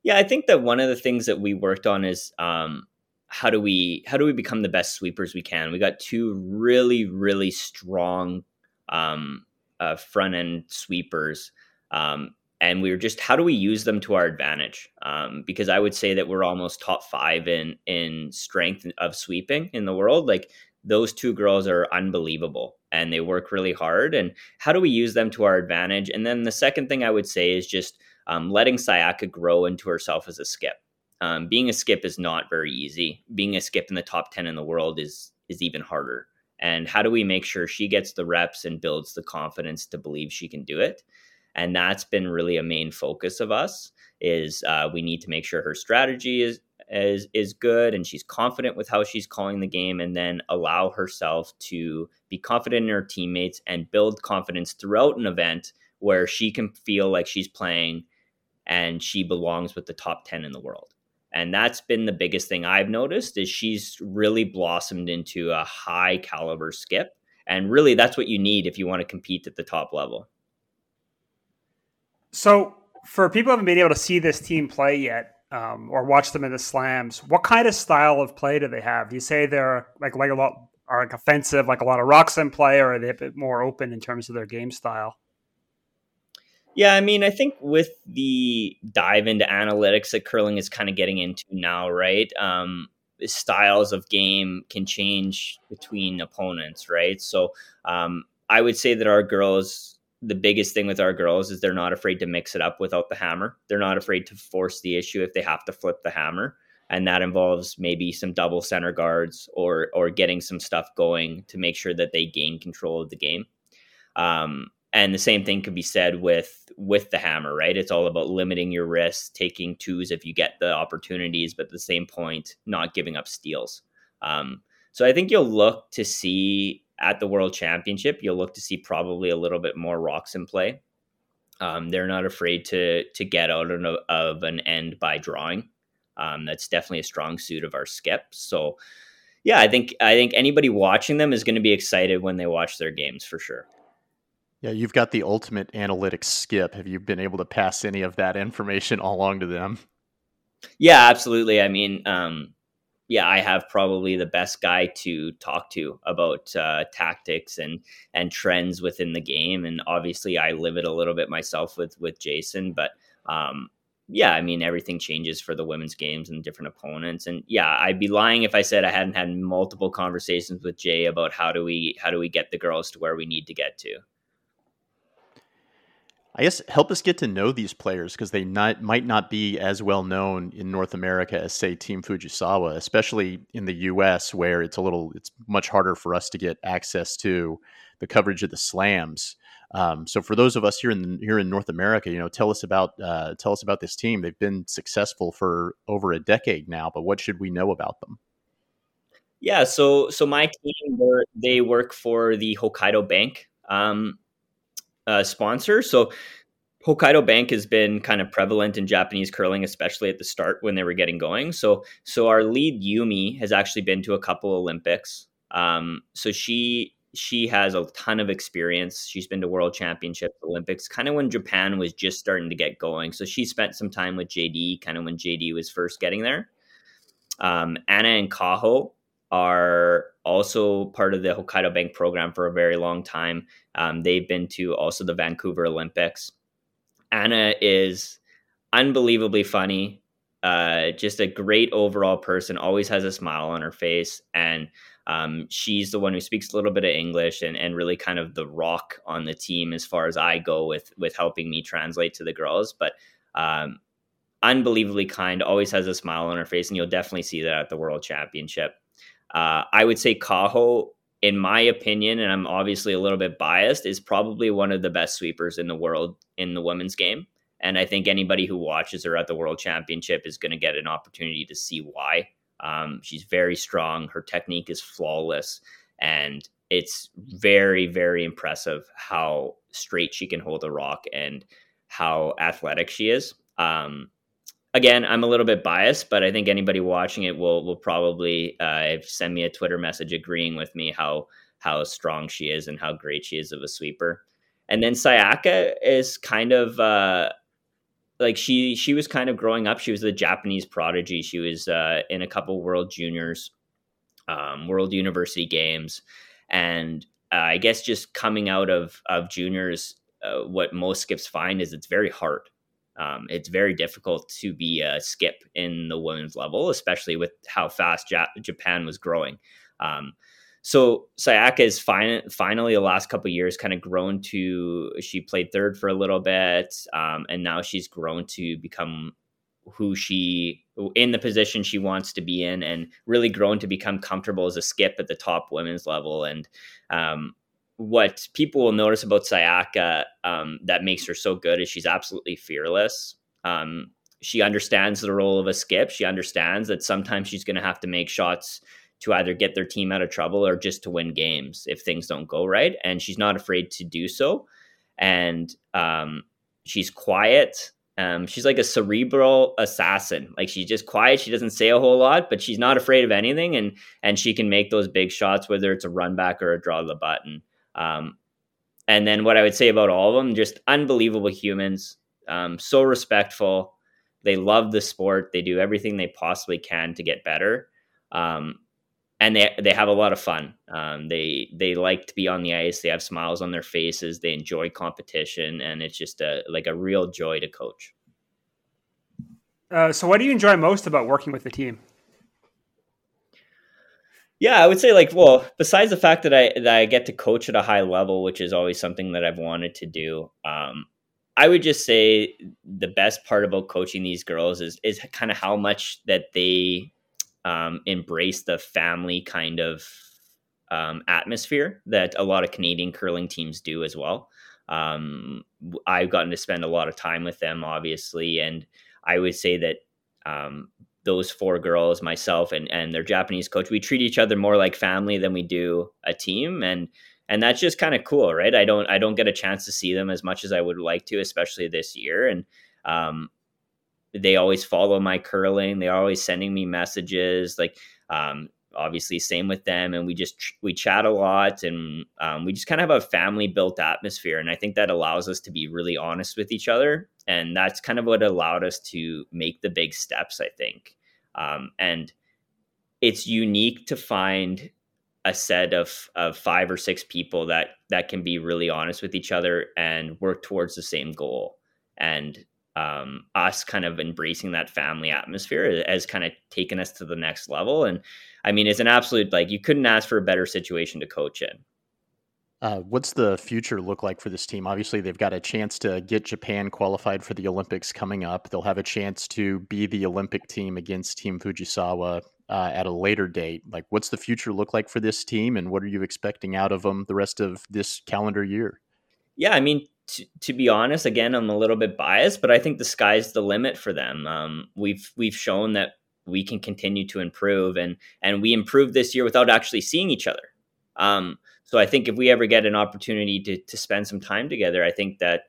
Yeah, I think that one of the things that we worked on is um, how do we how do we become the best sweepers we can. We got two really really strong um, uh, front end sweepers. Um, and we were just how do we use them to our advantage? Um, because i would say that we're almost top five in in strength of sweeping in the world like those two girls are unbelievable and they work really hard and how do we use them to our advantage? And then the second thing i would say is just um, letting sayaka grow into herself as a skip. Um, being a skip is not very easy. Being a skip in the top 10 in the world is is even harder. And how do we make sure she gets the reps and builds the confidence to believe she can do it and that's been really a main focus of us is uh, we need to make sure her strategy is is is good and she's confident with how she's calling the game and then allow herself to be confident in her teammates and build confidence throughout an event where she can feel like she's playing and she belongs with the top 10 in the world and that's been the biggest thing I've noticed is she's really blossomed into a high caliber skip, and really that's what you need if you want to compete at the top level. So, for people who haven't been able to see this team play yet, um, or watch them in the slams, what kind of style of play do they have? Do you say they're like like a lot are like offensive, like a lot of rocks in play, or are they a bit more open in terms of their game style? Yeah, I mean, I think with the dive into analytics that curling is kind of getting into now, right? Um, styles of game can change between opponents, right? So um, I would say that our girls, the biggest thing with our girls is they're not afraid to mix it up without the hammer. They're not afraid to force the issue if they have to flip the hammer. And that involves maybe some double center guards or or getting some stuff going to make sure that they gain control of the game. Um, and the same thing could be said with with the hammer right it's all about limiting your risks taking twos if you get the opportunities but at the same point not giving up steals um, so i think you'll look to see at the world championship you'll look to see probably a little bit more rocks in play um, they're not afraid to to get out of an end by drawing um, that's definitely a strong suit of our skip so yeah i think i think anybody watching them is going to be excited when they watch their games for sure yeah, you've got the ultimate analytics skip. Have you been able to pass any of that information along to them? Yeah, absolutely. I mean, um, yeah, I have probably the best guy to talk to about uh, tactics and and trends within the game, and obviously I live it a little bit myself with with Jason. But um, yeah, I mean everything changes for the women's games and different opponents, and yeah, I'd be lying if I said I hadn't had multiple conversations with Jay about how do we how do we get the girls to where we need to get to. I guess help us get to know these players because they not, might not be as well known in North America as say Team Fujisawa, especially in the U.S. where it's a little it's much harder for us to get access to the coverage of the slams. Um, so for those of us here in here in North America, you know, tell us about uh, tell us about this team. They've been successful for over a decade now, but what should we know about them? Yeah, so so my team they work for the Hokkaido Bank. Um, uh, sponsor. So Hokkaido Bank has been kind of prevalent in Japanese curling, especially at the start when they were getting going. So, so our lead Yumi has actually been to a couple Olympics. Um, so she she has a ton of experience. She's been to World Championships, Olympics, kind of when Japan was just starting to get going. So she spent some time with JD, kind of when JD was first getting there. Um, Anna and Kaho are also part of the Hokkaido Bank program for a very long time. Um, they've been to also the Vancouver Olympics. Anna is unbelievably funny, uh, just a great overall person, always has a smile on her face. And um, she's the one who speaks a little bit of English and, and really kind of the rock on the team as far as I go with, with helping me translate to the girls. But um, unbelievably kind, always has a smile on her face. And you'll definitely see that at the World Championship. Uh, I would say Kaho, in my opinion, and I'm obviously a little bit biased, is probably one of the best sweepers in the world in the women's game. And I think anybody who watches her at the World Championship is going to get an opportunity to see why. Um, she's very strong. Her technique is flawless. And it's very, very impressive how straight she can hold a rock and how athletic she is. Um, again, I'm a little bit biased, but I think anybody watching it will will probably uh, send me a Twitter message agreeing with me how how strong she is and how great she is of a sweeper. And then Sayaka is kind of uh, like she she was kind of growing up. She was the Japanese prodigy. She was uh, in a couple World Juniors, um, World University Games, and uh, I guess just coming out of of juniors, uh, what most skips find is it's very hard um, it's very difficult to be a skip in the women's level, especially with how fast ja- Japan was growing. Um, so Sayaka is fin- finally the last couple years kind of grown to. She played third for a little bit, um, and now she's grown to become who she in the position she wants to be in, and really grown to become comfortable as a skip at the top women's level. And um, what people will notice about Sayaka um, that makes her so good is she's absolutely fearless. Um, she understands the role of a skip. She understands that sometimes she's going to have to make shots to either get their team out of trouble or just to win games if things don't go right. And she's not afraid to do so. And um, she's quiet. Um, she's like a cerebral assassin. Like she's just quiet. She doesn't say a whole lot, but she's not afraid of anything, and and she can make those big shots, whether it's a run back or a draw the button. Um, and then what I would say about all of them, just unbelievable humans, um, so respectful. They love the sport. They do everything they possibly can to get better. Um, and they they have a lot of fun. Um, they they like to be on the ice. They have smiles on their faces. They enjoy competition, and it's just a like a real joy to coach. Uh, so, what do you enjoy most about working with the team? Yeah, I would say like well, besides the fact that I that I get to coach at a high level, which is always something that I've wanted to do. Um, I would just say the best part about coaching these girls is is kind of how much that they um, embrace the family kind of um, atmosphere that a lot of Canadian curling teams do as well. Um, I've gotten to spend a lot of time with them, obviously, and I would say that um, those four girls, myself and and their Japanese coach, we treat each other more like family than we do a team, and and that's just kind of cool, right? I don't I don't get a chance to see them as much as I would like to, especially this year, and um, they always follow my curling. They're always sending me messages. Like, um, obviously, same with them. And we just we chat a lot, and um, we just kind of have a family built atmosphere. And I think that allows us to be really honest with each other. And that's kind of what allowed us to make the big steps. I think, um, and it's unique to find a set of of five or six people that that can be really honest with each other and work towards the same goal and um, us kind of embracing that family atmosphere has kind of taken us to the next level. And I mean, it's an absolute like you couldn't ask for a better situation to coach in. Uh, what's the future look like for this team? Obviously, they've got a chance to get Japan qualified for the Olympics coming up. They'll have a chance to be the Olympic team against Team Fujisawa uh, at a later date. Like, what's the future look like for this team, and what are you expecting out of them the rest of this calendar year? Yeah, I mean, to, to be honest, again, I'm a little bit biased, but I think the sky's the limit for them. Um, we've we've shown that we can continue to improve, and and we improved this year without actually seeing each other. Um, so I think if we ever get an opportunity to to spend some time together, I think that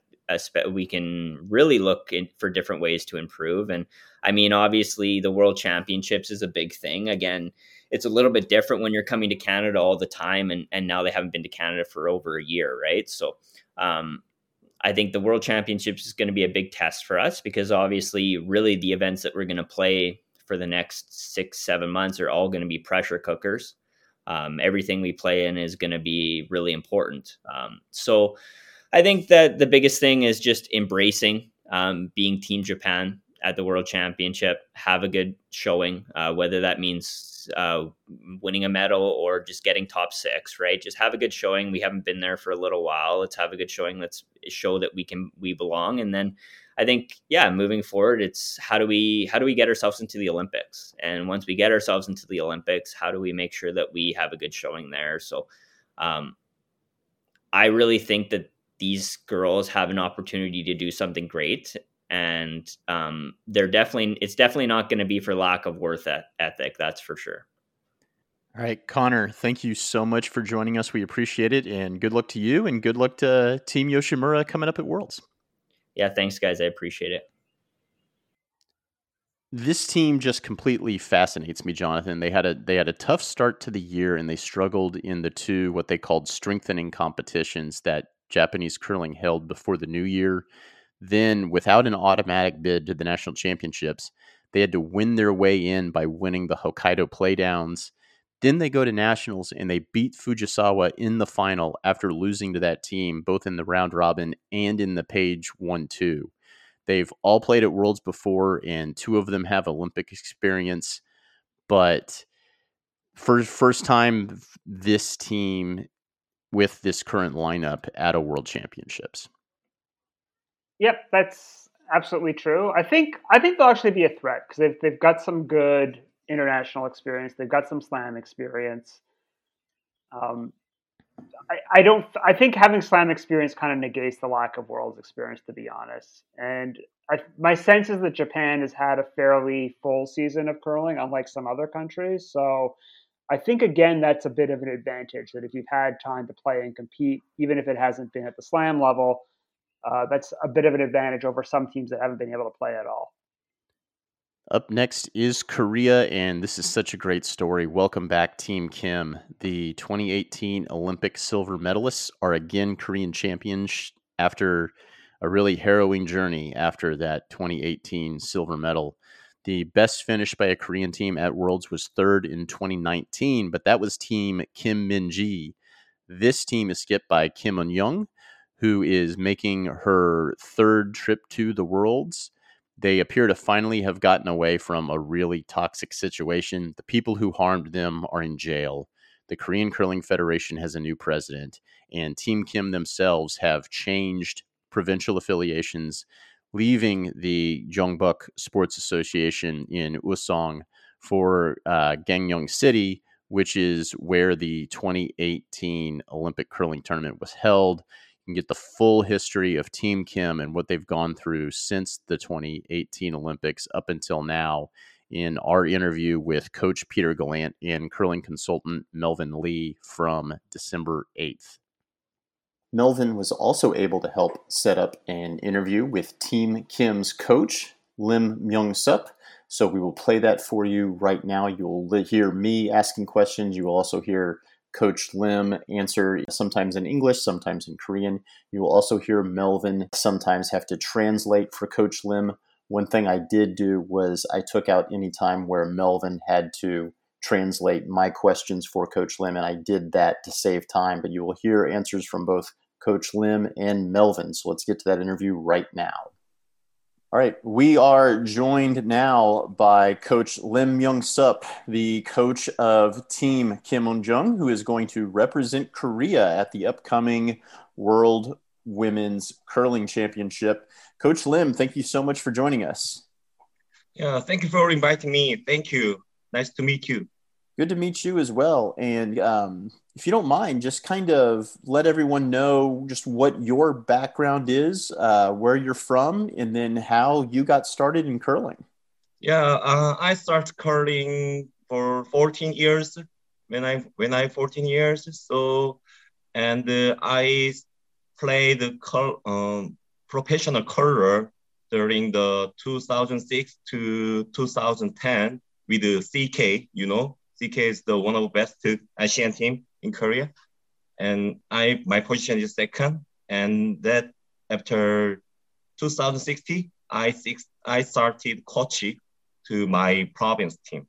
we can really look in, for different ways to improve. And I mean, obviously, the World Championships is a big thing. Again, it's a little bit different when you're coming to Canada all the time, and and now they haven't been to Canada for over a year, right? So um, I think the World Championships is going to be a big test for us because obviously, really, the events that we're going to play for the next six, seven months are all going to be pressure cookers. Um, everything we play in is going to be really important. Um, so, I think that the biggest thing is just embracing um, being Team Japan at the World Championship, have a good showing, uh, whether that means uh, winning a medal or just getting top six, right? Just have a good showing. We haven't been there for a little while. Let's have a good showing. Let's show that we can we belong. And then I think yeah, moving forward, it's how do we how do we get ourselves into the Olympics? And once we get ourselves into the Olympics, how do we make sure that we have a good showing there? So um, I really think that these girls have an opportunity to do something great and um, they're definitely it's definitely not going to be for lack of worth ethic that's for sure. All right connor thank you so much for joining us. We appreciate it and good luck to you and good luck to team yoshimura coming up at worlds. Yeah thanks guys i appreciate it. This team just completely fascinates me jonathan. They had a they had a tough start to the year and they struggled in the two what they called strengthening competitions that japanese curling held before the new year then, without an automatic bid to the national championships, they had to win their way in by winning the Hokkaido playdowns. Then they go to nationals and they beat Fujisawa in the final after losing to that team, both in the round robin and in the page 1 2. They've all played at Worlds before, and two of them have Olympic experience. But for first time, this team with this current lineup at a World Championships. Yep, that's absolutely true. I think I think they'll actually be a threat because they've they've got some good international experience. They've got some slam experience. Um, I, I don't. I think having slam experience kind of negates the lack of worlds experience, to be honest. And I, my sense is that Japan has had a fairly full season of curling, unlike some other countries. So I think again that's a bit of an advantage that if you've had time to play and compete, even if it hasn't been at the slam level, uh, that's a bit of an advantage over some teams that haven't been able to play at all. Up next is Korea, and this is such a great story. Welcome back, Team Kim. The 2018 Olympic silver medalists are again Korean champions after a really harrowing journey after that 2018 silver medal. The best finish by a Korean team at Worlds was third in 2019, but that was Team Kim Min Ji. This team is skipped by Kim Un Young, who is making her third trip to the Worlds. They appear to finally have gotten away from a really toxic situation. The people who harmed them are in jail. The Korean Curling Federation has a new president, and Team Kim themselves have changed provincial affiliations, leaving the Jeongbuk Sports Association in Uiseong for uh, City, which is where the 2018 Olympic curling tournament was held can get the full history of Team Kim and what they've gone through since the 2018 Olympics up until now in our interview with Coach Peter Gallant and curling consultant Melvin Lee from December 8th. Melvin was also able to help set up an interview with Team Kim's coach, Lim Myung Sup. So we will play that for you right now. You'll hear me asking questions. You will also hear Coach Lim answer sometimes in English, sometimes in Korean. You will also hear Melvin sometimes have to translate for Coach Lim. One thing I did do was I took out any time where Melvin had to translate my questions for Coach Lim, and I did that to save time. But you will hear answers from both Coach Lim and Melvin. So let's get to that interview right now. All right, we are joined now by Coach Lim Myung Sup, the coach of Team Kim Un Jung, who is going to represent Korea at the upcoming World Women's Curling Championship. Coach Lim, thank you so much for joining us. Yeah, thank you for inviting me. Thank you. Nice to meet you. Good to meet you as well. And um, if you don't mind, just kind of let everyone know just what your background is, uh, where you're from, and then how you got started in curling. Yeah, uh, I started curling for 14 years when I when I 14 years. So, and uh, I played cur- um, professional curler during the 2006 to 2010 with the CK. You know, CK is the one of the best Asian team in Korea, and I my position is second. And that after 2016, I six, I started coaching to my province team.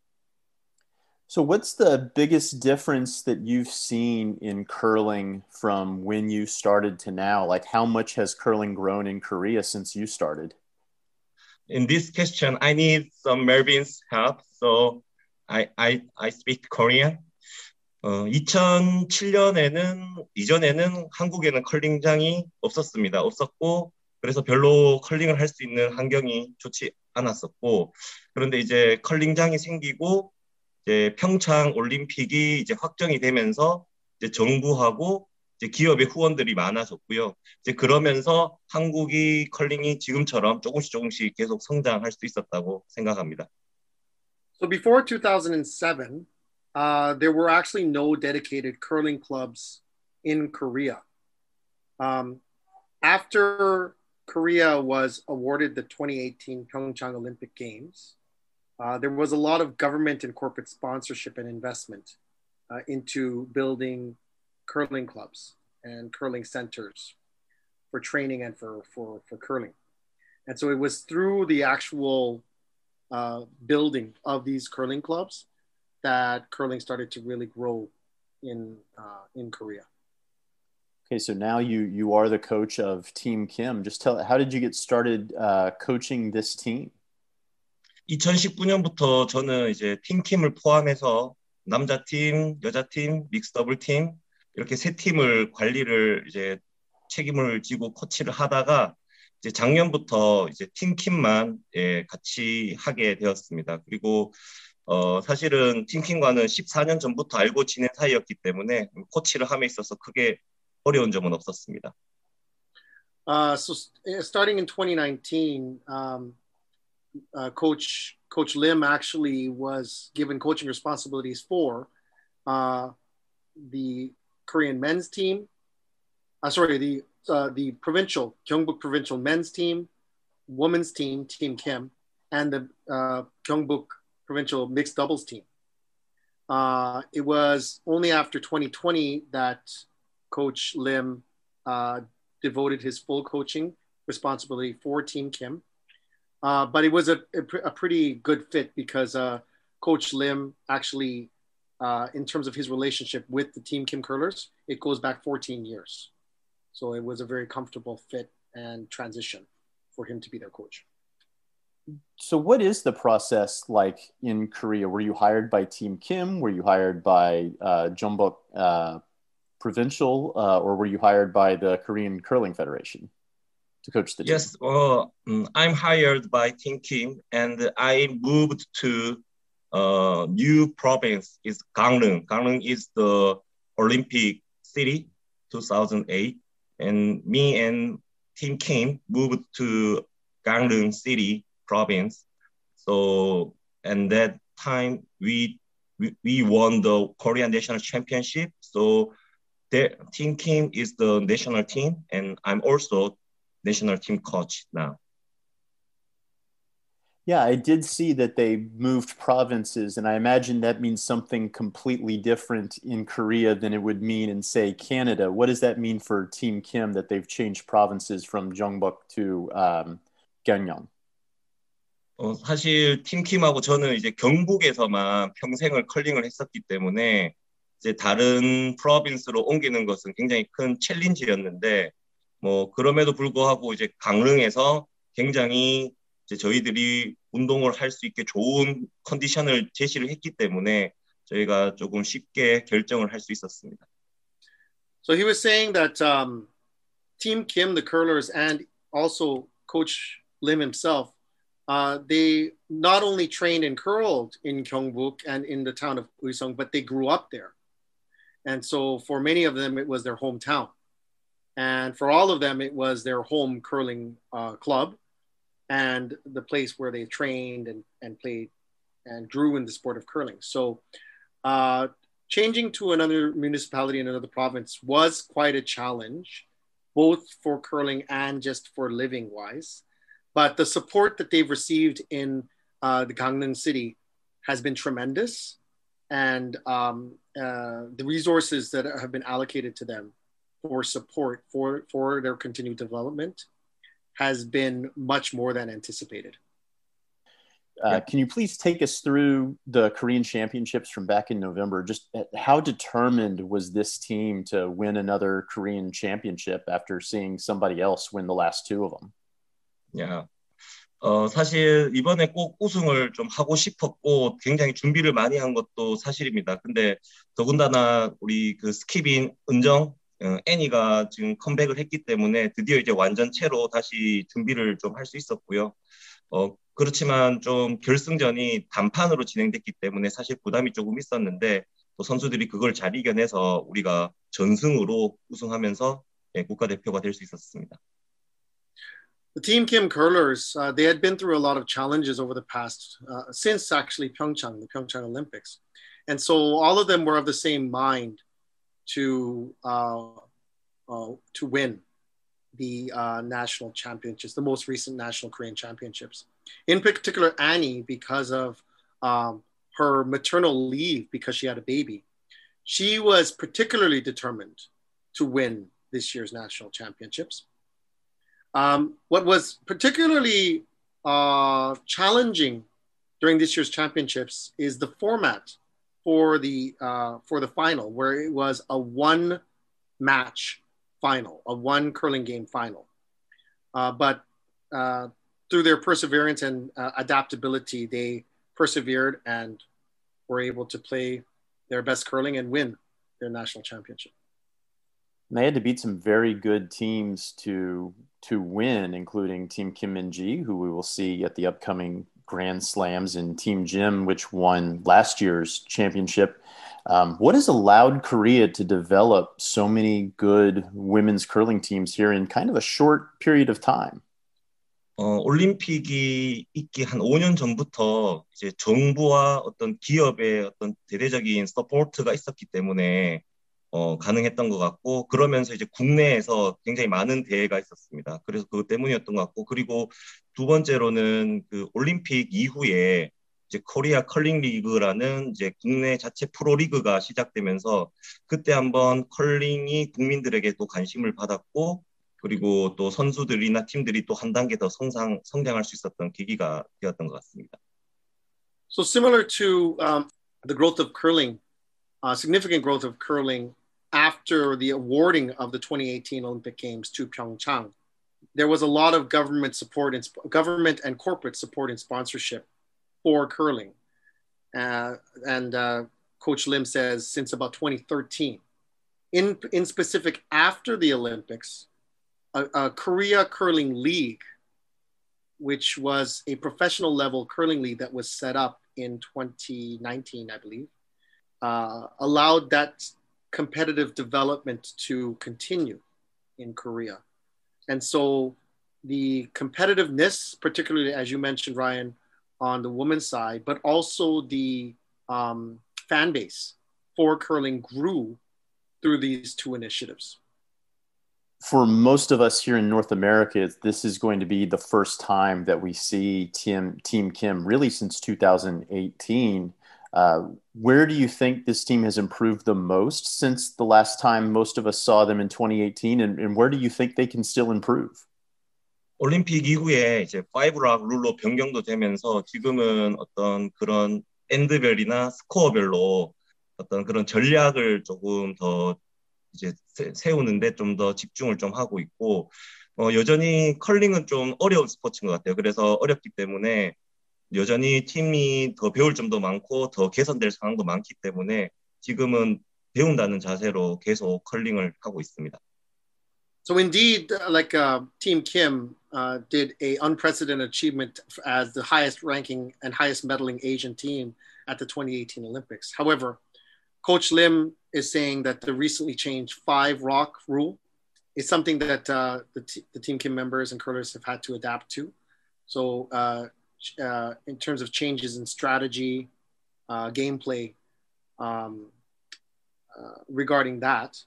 So, what's the biggest difference that you've seen in curling from when you started to now? Like, how much has curling grown in Korea since you started? In this question, I need some Melvin's help. So, I I I speak Korean. 어, 2007년에는 이전에는 한국에는 컬링장이 없었습니다. 없었고 그래서 별로 컬링을 할 수 있는 환경이 좋지 않았었고 그런데 이제 컬링장이 생기고 이제 평창 올림픽이 이제 확정이 되면서 이제 정부하고 이제 기업의 후원들이 많아졌고요. 이제 그러면서 한국이 컬링이 지금처럼 조금씩 조금씩 계속 성장할 수 있었다고 생각합니다. So before 2007, uh, there were actually no dedicated curling clubs in Korea. Um, after Korea was awarded the 2018 Pyeongchang Olympic Games, uh, there was a lot of government and corporate sponsorship and investment uh, into building curling clubs and curling centers for training and for, for, for curling. And so it was through the actual uh, building of these curling clubs that curling started to really grow in uh, in Korea. Okay, so now you you are the coach of Team Kim. Just tell how did you get started uh, coaching this team? 2019년부터 저는 이제 팀킴을 포함해서 남자 팀, 여자 팀, 믹스 더블 팀 이렇게 세 팀을 관리를 이제 책임을 지고 코치를 하다가 이제 작년부터 이제 팀킴만 예, 같이 하게 되었습니다. 그리고 어, 사실은 팀킹과는 14년 전부터 알고 지낸 사이였기 때문에 코치를 함에 있어서 크게 어려운 점은 없었습니다. Uh, so starting in 2019, um, uh, Coach Coach Lim actually was given coaching responsibilities for uh, the Korean men's team. Uh, sorry, the uh, the provincial Gyeongbuk provincial men's team, women's team, Team Kim, and the uh, Gyeongbuk provincial mixed doubles team. Uh, it was only after 2020 that Coach Lim uh, devoted his full coaching responsibility for Team Kim. Uh, but it was a, a, a, pretty good fit because uh, Coach Lim actually, uh, in terms of his relationship with the Team Kim Curlers, it goes back 14 years. So it was a very comfortable fit and transition for him to be their coach. So, what is the process like in Korea? Were you hired by Team Kim? Were you hired by uh, Jeonbuk uh, Provincial, uh, or were you hired by the Korean Curling Federation to coach the team? Yes, uh, I'm hired by Team Kim, and I moved to uh, new province. Is Gangneung. Gangneung is the Olympic city, 2008, and me and Team Kim moved to Gangneung City province. So and that time we we, we won the Korean national championship. So the Team Kim is the national team, and I'm also national team coach now. Yeah, I did see that they moved provinces, and I imagine that means something completely different in Korea than it would mean in, say, Canada. What does that mean for Team Kim that they've changed provinces from Jeonbuk to um, Gyeongyang? 어, 사실 팀킴하고 저는 이제 경북에서만 평생을 컬링을 했었기 때문에 이제 다른 프로빈스로 옮기는 것은 굉장히 큰 챌린지였는데 뭐 그럼에도 불구하고 이제 강릉에서 굉장히 이제 저희들이 운동을 할 수 있게 좋은 컨디션을 제시를 했기 때문에 저희가 조금 쉽게 결정을 할 수 있었습니다. So he was saying that um, Team Kim, the curlers, and also Coach Lim himself Uh, they not only trained and curled in Gyeongbuk and in the town of Uiseong, but they grew up there. And so for many of them, it was their hometown. And for all of them, it was their home curling uh, club and the place where they trained and, and played and grew in the sport of curling. So uh, changing to another municipality in another province was quite a challenge, both for curling and just for living wise. But the support that they've received in uh, the Gangneung city has been tremendous. And um, uh, the resources that have been allocated to them for support for, for their continued development has been much more than anticipated. Uh, can you please take us through the Korean Championships from back in November? Just uh, how determined was this team to win another Korean Championship after seeing somebody else win the last two of them? Yeah. 어, 사실 이번에 꼭 우승을 좀 하고 싶었고 굉장히 준비를 많이 한 것도 사실입니다. 근데 더군다나 우리 그 스키빈 은정 어, 애니가 지금 컴백을 했기 때문에 드디어 이제 완전체로 다시 준비를 좀 할 수 있었고요. 어, 그렇지만 좀 결승전이 단판으로 진행됐기 때문에 사실 부담이 조금 있었는데 또 선수들이 그걸 잘 이겨내서 우리가 전승으로 우승하면서 예, 국가대표가 될 수 있었습니다. the Team Kim curlers, uh, they had been through a lot of challenges over the past, uh, since actually Pyeongchang, the Pyeongchang Olympics. And so all of them were of the same mind to, uh, uh to win the uh, national championships, the most recent national Korean championships. In particular, Annie, because of um, her maternal leave, because she had a baby, she was particularly determined to win this year's national championships. Um, what was particularly uh, challenging during this year's championships is the format for the uh, for the final, where it was a one match final, a one curling game final. Uh, but uh, through their perseverance and uh, adaptability, they persevered and were able to play their best curling and win their national championship. And they had to beat some very good teams to to win, including Team Kim Min Ji, who we will see at the upcoming Grand Slams, and Team Jim, which won last year's championship. Um, what has allowed Korea to develop so many good women's curling teams here in kind of a short period of time? 어, 올림픽이 있기 한 5년 전부터 이제 정부와 어떤 기업의 어떤 대대적인 서포트가 있었기 때문에 어, 가능했던 것 같고 그러면서 이제 국내에서 굉장히 많은 대회가 있었습니다. 그래서 그것 때문이었던 것 같고 그리고 두 번째로는 그 올림픽 이후에 이제 코리아 컬링 리그라는 이제 국내 자체 프로 리그가 시작되면서 그때 한번 컬링이 국민들에게 또 관심을 받았고 그리고 또 선수들이나 팀들이 또 한 단계 더 성장 성장할 수 있었던 계기가 되었던 것 같습니다. So similar to um, the growth of curling, uh, significant growth of curling after the awarding of the 2018 Olympic Games to Pyeongchang, there was a lot of government support and government and corporate support and sponsorship for curling. Uh, and uh, Coach Lim says since about 2013. In, in specific, after the Olympics, a, a Korea Curling League, which was a professional level curling league that was set up in 2019, I believe, uh, allowed that competitive development to continue in Korea. And so the competitiveness, particularly as you mentioned, Ryan, on the women's side, but also the um, fan base for curling grew through these two initiatives. For most of us here in North America, this is going to be the first time that we see Team, Team Kim really since 2018. Uh, where do you think this team has improved the most since the last time most of us saw them in 2018? And, and where do you think they can still improve? 올림픽 이후에 이제 파이브락 룰로 변경도 되면서 지금은 어떤 그런 엔드별이나 스코어별로 어떤 그런 전략을 조금 더 이제 세우는데 좀 더 집중을 좀 하고 있고 어, 여전히 컬링은 좀 어려운 스포츠인 것 같아요. 그래서 어렵기 때문에 여전히 팀이 더 배울 점도 많고 더 개선될 상황도 많기 때문에 지금은 배운다는 자세로 계속 컬링을 하고 있습니다. So indeed, like uh, Team Kim uh, did a unprecedented achievement as the highest ranking and highest medaling Asian team at the 2018 Olympics. However, Coach Lim is saying that the recently changed five rock rule is something that uh, the, t- the, Team Kim members and curlers have had to adapt to. So, uh, uh, in terms of changes in strategy, uh, gameplay, um, regarding that,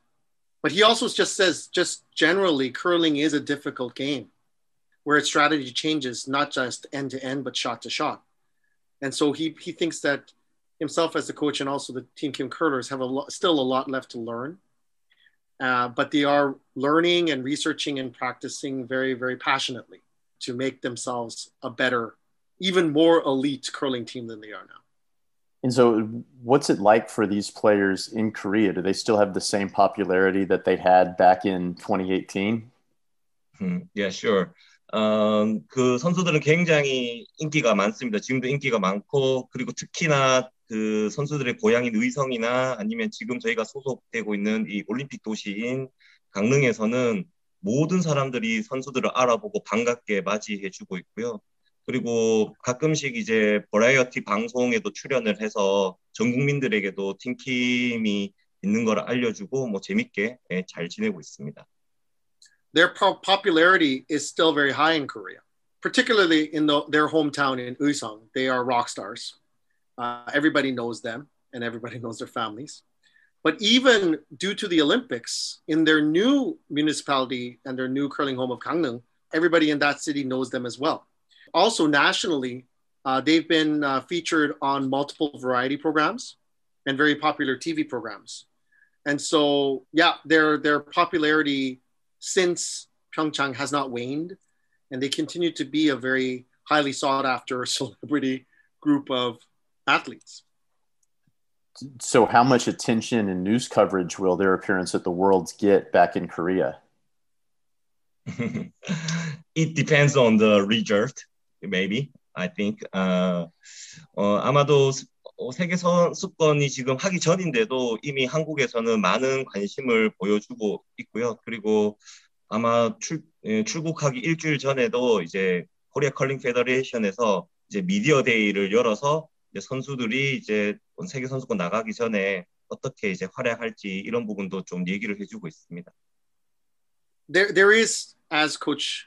but he also just says, just generally, curling is a difficult game where its strategy changes, not just end to end, but shot to shot. And so he, he thinks that himself as the coach and also the Team Kim curlers have a lot, still a lot left to learn. Uh, but they are learning and researching and practicing very, very passionately to make themselves a better, even more elite curling team than they are now. And so, what's it like for these players in Korea? Do they still have the same popularity that they had back in 2018? Hmm, yeah, sure. 음, 그 선수들은 굉장히 인기가 많습니다. 지금도 인기가 많고 그리고 특히나 그 선수들의 고향인 의성이나 아니면 지금 저희가 소속되고 있는 이 올림픽 도시인 강릉에서는 모든 사람들이 선수들을 알아보고 반갑게 맞이해주고 있고요. 그리고 가끔씩 이제 버라이어티 방송에도 출연을 해서 전 국민들에게도 팀킴이 있는 걸 알려주고 뭐 재밌게 잘 지내고 있습니다. Their popularity is still very high in Korea, particularly in the, their hometown in Uiseong. They are rock stars. Uh, everybody knows them, and everybody knows their families. But even due to the Olympics, in their new municipality and their new curling home of Gangneung, everybody in that city knows them as well. Also, nationally, uh, they've been uh, featured on multiple variety programs and very popular TV programs. And so, yeah, their their popularity since Pyeongchang has not waned, and they continue to be a very highly sought after celebrity group of athletes. So, how much attention and news coverage will their appearance at the Worlds get back in Korea? it depends on the result. Maybe I think uh, 어, 아마도 세계 선수권이 지금 하기 전인데도 이미 한국에서는 많은 관심을 보여주고 있고요. 그리고 아마 출, 예, 출국하기 일주일 전에도 이제 코리아 컬링 페더레이션에서 이제 미디어 데이를 열어서 이제 선수들이 이제 세계 선수권 나가기 전에 어떻게 이제 활약할지 이런 부분도 좀 얘기를 해주고 있습니다. There, there is, as Coach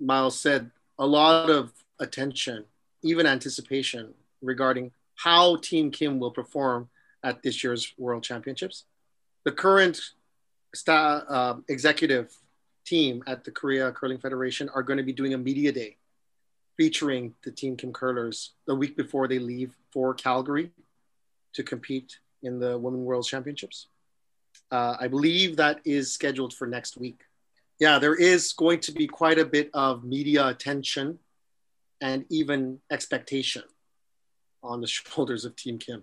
Miles said, a lot of attention, even anticipation regarding how Team Kim will perform at this year's World Championships. the current sta- uh, executive team at the Korea Curling Federation are going to be doing a media day featuring the Team Kim curlers the week before they leave for Calgary to compete in the Women World Championships. Uh, I believe that is scheduled for next week. Yeah, there is going to be quite a bit of media attention and even expectation on the shoulders of Team Kim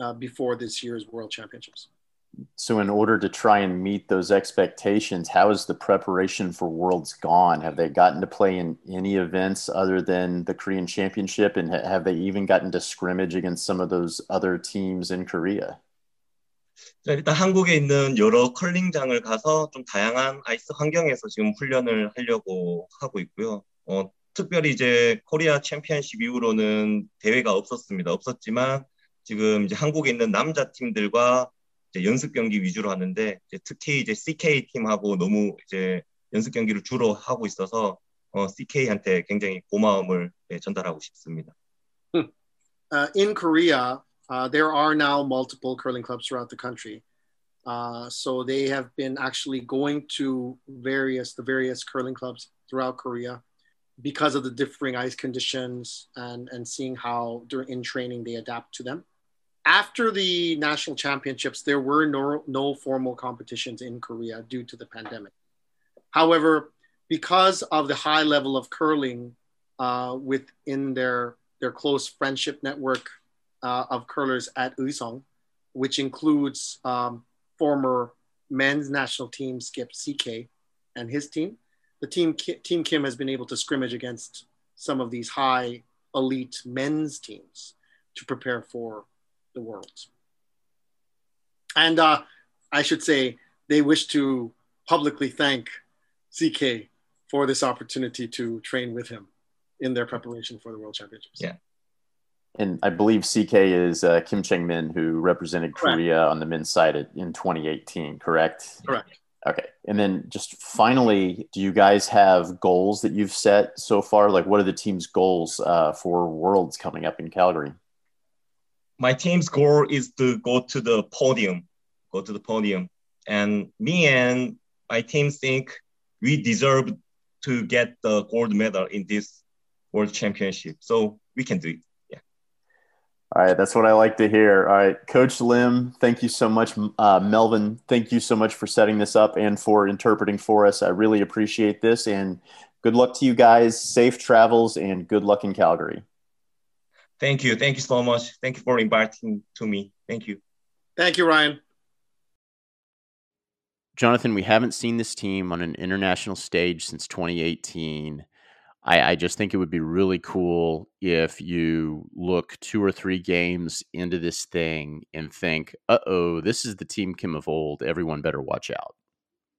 uh, before this year's World Championships. So, in order to try and meet those expectations, how is the preparation for Worlds gone? Have they gotten to play in any events other than the Korean Championship? And have they even gotten to scrimmage against some of those other teams in Korea? 일단 한국에 있는 여러 컬링장을 가서 좀 다양한 아이스 환경에서 지금 훈련을 하려고 하고 있고요. 어, 특별히 이제 코리아 챔피언십 이후로는 대회가 없었습니다. 없었지만 지금 이제 한국에 있는 남자 팀들과 연습 경기 위주로 하는데 이제 특히 이제 CK 팀하고 너무 이제 연습 경기를 주로 하고 있어서 어, CK한테 굉장히 고마움을 네, 전달하고 싶습니다. Uh, in Korea, uh, there are now multiple curling clubs throughout the country. Uh, so they have been actually going to various the various curling clubs throughout Korea because of the differing ice conditions and and seeing how during in training they adapt to them after the national championships, there were no, no formal competitions in Korea due to the pandemic. However, because of the high level of curling uh, within their, their close friendship network uh, of curlers at Uiseong, which includes um, former men's national team skip CK and his team, the team Team Kim has been able to scrimmage against some of these high elite men's teams to prepare for the world. And uh, I should say they wish to publicly thank CK for this opportunity to train with him in their preparation for the World Championships. Yeah. And I believe CK is uh, Kim Chang Min, who represented correct. Korea on the men's side in 2018, correct? Correct. Okay. And then just finally, do you guys have goals that you've set so far? Like, what are the team's goals uh, for Worlds coming up in Calgary? my team's goal is to go to the podium, go to the podium. And me and my team think we deserve to get the gold medal in this world championship. So we can do it. Yeah. All right. That's what I like to hear. All right. Coach Lim, thank you so much. Uh, Melvin, thank you so much for setting this up and for interpreting for us. I really appreciate this. And good luck to you guys. Safe travels and good luck in Calgary. Thank you. Thank you so much. Thank you for inviting to me. Thank you. Thank you, Ryan. Jonathan, we haven't seen this team on an international stage since 2018. I, I, just think it would be really cool if you look two or three games into this thing and think, uh oh, this is the team Kim of old. Everyone better watch out.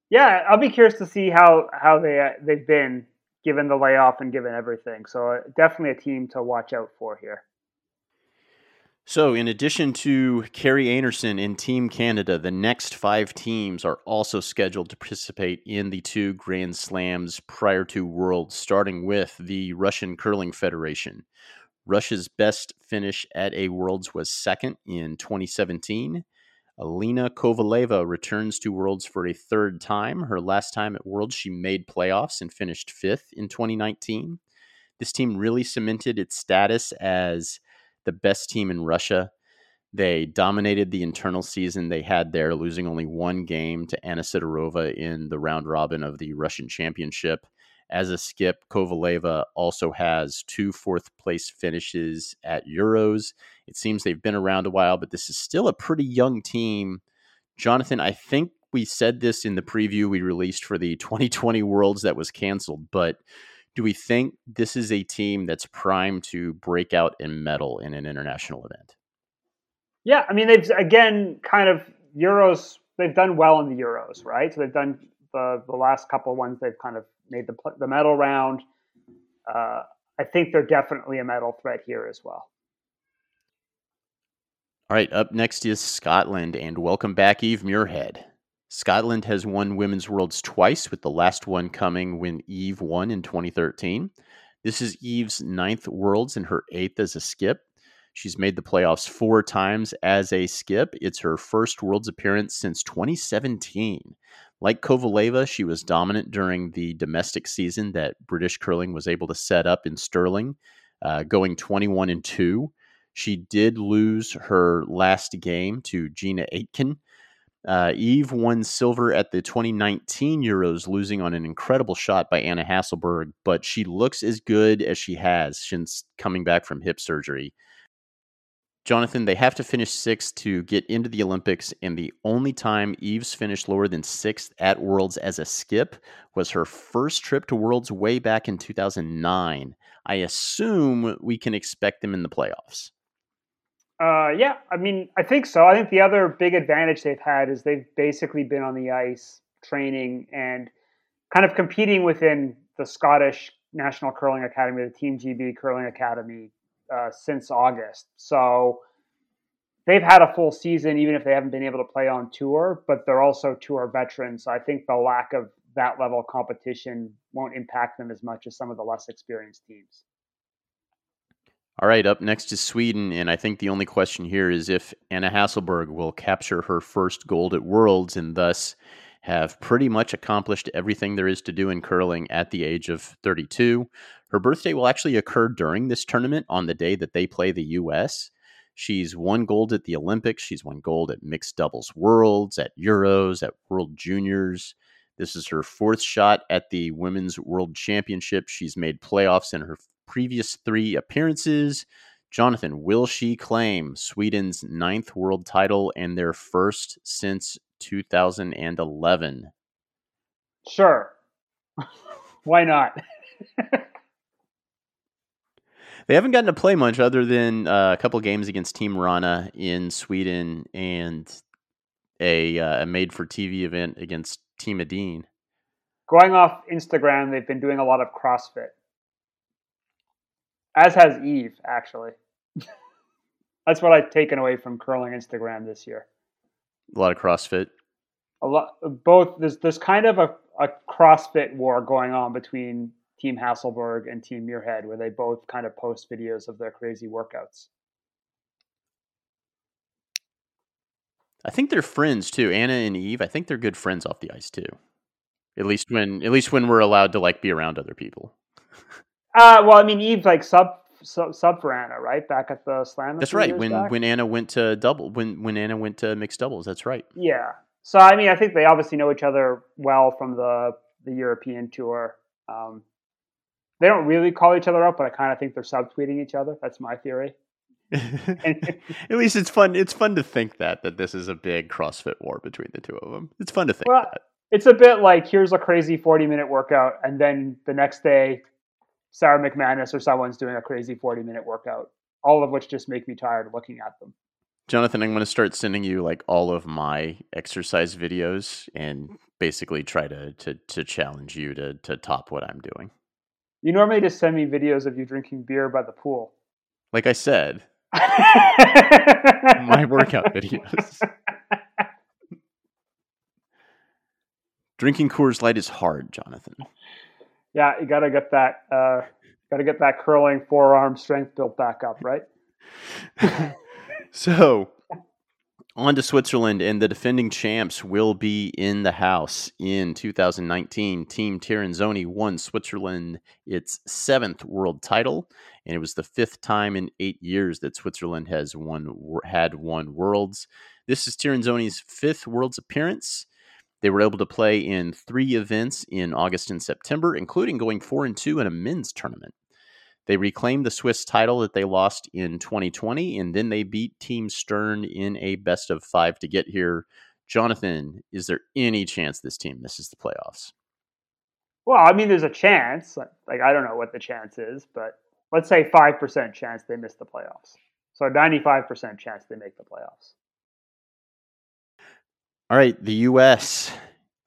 Yeah, I'll be curious to see how, how they, uh, they've been given the layoff and given everything. So, uh, definitely a team to watch out for here. So, in addition to Kerri Einarson in Team Canada, the next five teams are also scheduled to participate in the two Grand Slams prior to Worlds, starting with the Russian Curling Federation. Russia's best finish at a Worlds was second in 2017. Alina Kovaleva returns to Worlds for a third time. Her last time at Worlds, she made playoffs and finished fifth in 2019. This team really cemented its status as the best team in Russia. They dominated the internal season they had there, losing only one game to Anna Sidorova in the round robin of the Russian Championship. As a skip, Kovaleva also has two fourth place finishes at Euros. It seems they've been around a while, but this is still a pretty young team. Jonathan, I think we said this in the preview we released for the 2020 Worlds that was canceled, but do we think this is a team that's primed to break out and medal in an international event? Yeah, I mean they've again kind of Euros. They've done well in the Euros, right? So they've done the the last couple ones. They've kind of made the the medal round. Uh, I think they're definitely a medal threat here as well. All right, up next is Scotland, and welcome back, Eve Muirhead. Scotland has won Women's Worlds twice, with the last one coming when Eve won in 2013. This is Eve's ninth Worlds and her eighth as a skip. She's made the playoffs four times as a skip. It's her first Worlds appearance since 2017. Like Kovaleva, she was dominant during the domestic season that British curling was able to set up in Stirling, uh, going 21 and 2. She did lose her last game to Gina Aitken. Uh, Eve won silver at the 2019 Euros, losing on an incredible shot by Anna Hasselborg, but she looks as good as she has since coming back from hip surgery. Jonathan, they have to finish sixth to get into the Olympics, and the only time Eve's finished lower than sixth at Worlds as a skip was her first trip to Worlds way back in 2009. I assume we can expect them in the playoffs. Uh, yeah, I mean, I think so. I think the other big advantage they've had is they've basically been on the ice training and kind of competing within the Scottish National Curling Academy, the Team GB Curling Academy, uh, since August. So they've had a full season, even if they haven't been able to play on tour, but they're also tour veterans. So I think the lack of that level of competition won't impact them as much as some of the less experienced teams. All right, up next is Sweden, and I think the only question here is if Anna Hasselborg will capture her first gold at Worlds and thus have pretty much accomplished everything there is to do in curling at the age of 32. Her birthday will actually occur during this tournament on the day that they play the US. She's won gold at the Olympics, she's won gold at mixed doubles worlds, at Euros, at World Juniors. This is her fourth shot at the Women's World Championship. She's made playoffs in her previous three appearances. Jonathan, will she claim Sweden's ninth world title and their first since 2011? Sure. Why not? they haven't gotten to play much other than uh, a couple games against Team Wranå in Sweden and a, uh, a made for TV event against Team Edin. Going off Instagram, they've been doing a lot of CrossFit. As has Eve, actually. That's what I've taken away from curling Instagram this year. A lot of CrossFit. A lot, both. There's there's kind of a, a CrossFit war going on between Team Hasselborg and Team Muirhead, where they both kind of post videos of their crazy workouts. I think they're friends too. Anna and Eve. I think they're good friends off the ice too. At least when at least when we're allowed to like be around other people. Uh, well, I mean, Eve like sub sub, sub for Anna, right? Back at the slam. That's right. When back. when Anna went to double, when when Anna went to mixed doubles, that's right. Yeah. So I mean, I think they obviously know each other well from the the European tour. Um, they don't really call each other up, but I kind of think they're subtweeting each other. That's my theory. At least it's fun. It's fun to think that that this is a big CrossFit war between the two of them. It's fun to think well, that. It's a bit like here's a crazy 40 minute workout, and then the next day Sara McManus or someone's doing a crazy 40 minute workout, all of which just make me tired looking at them. Jonathan, I'm going to start sending you like all of my exercise videos and basically try to to, to challenge you to to top what I'm doing. You normally just send me videos of you drinking beer by the pool. Like I said, my workout videos. Drinking Coors Light is hard, Jonathan yeah, you got to get that uh, got to get that curling forearm strength built back up, right? so, on to Switzerland, and the defending champs will be in the house in 2019. Team Tirinzoni won Switzerland its seventh world title, and it was the fifth time in eight years that Switzerland has won had won worlds. This is Tirinzoni's fifth worlds appearance. They were able to play in three events in August and September, including going four and two in a men's tournament. They reclaimed the Swiss title that they lost in 2020, and then they beat Team Stern in a best of five to get here. Jonathan, is there any chance this team misses the playoffs? Well, I mean, there's a chance. Like, I don't know what the chance is, but let's say 5% chance they miss the playoffs. So 95% chance they make the playoffs. All right, the U.S.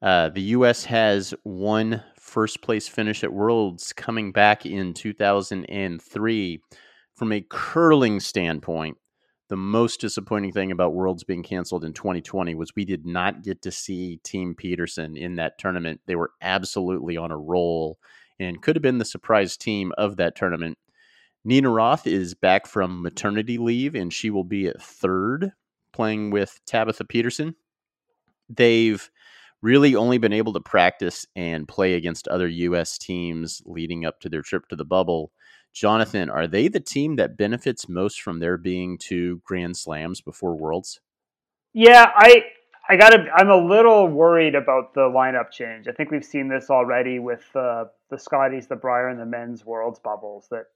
Uh, the U.S. has one first place finish at Worlds coming back in 2003. From a curling standpoint, the most disappointing thing about Worlds being canceled in 2020 was we did not get to see Team Peterson in that tournament. They were absolutely on a roll and could have been the surprise team of that tournament. Nina Roth is back from maternity leave, and she will be at third, playing with Tabitha Peterson. They've really only been able to practice and play against other U.S. teams leading up to their trip to the bubble. Jonathan, are they the team that benefits most from there being two Grand Slams before Worlds? Yeah, I I got to. I'm a little worried about the lineup change. I think we've seen this already with uh, the Scotties, the Brier, and the men's Worlds bubbles. That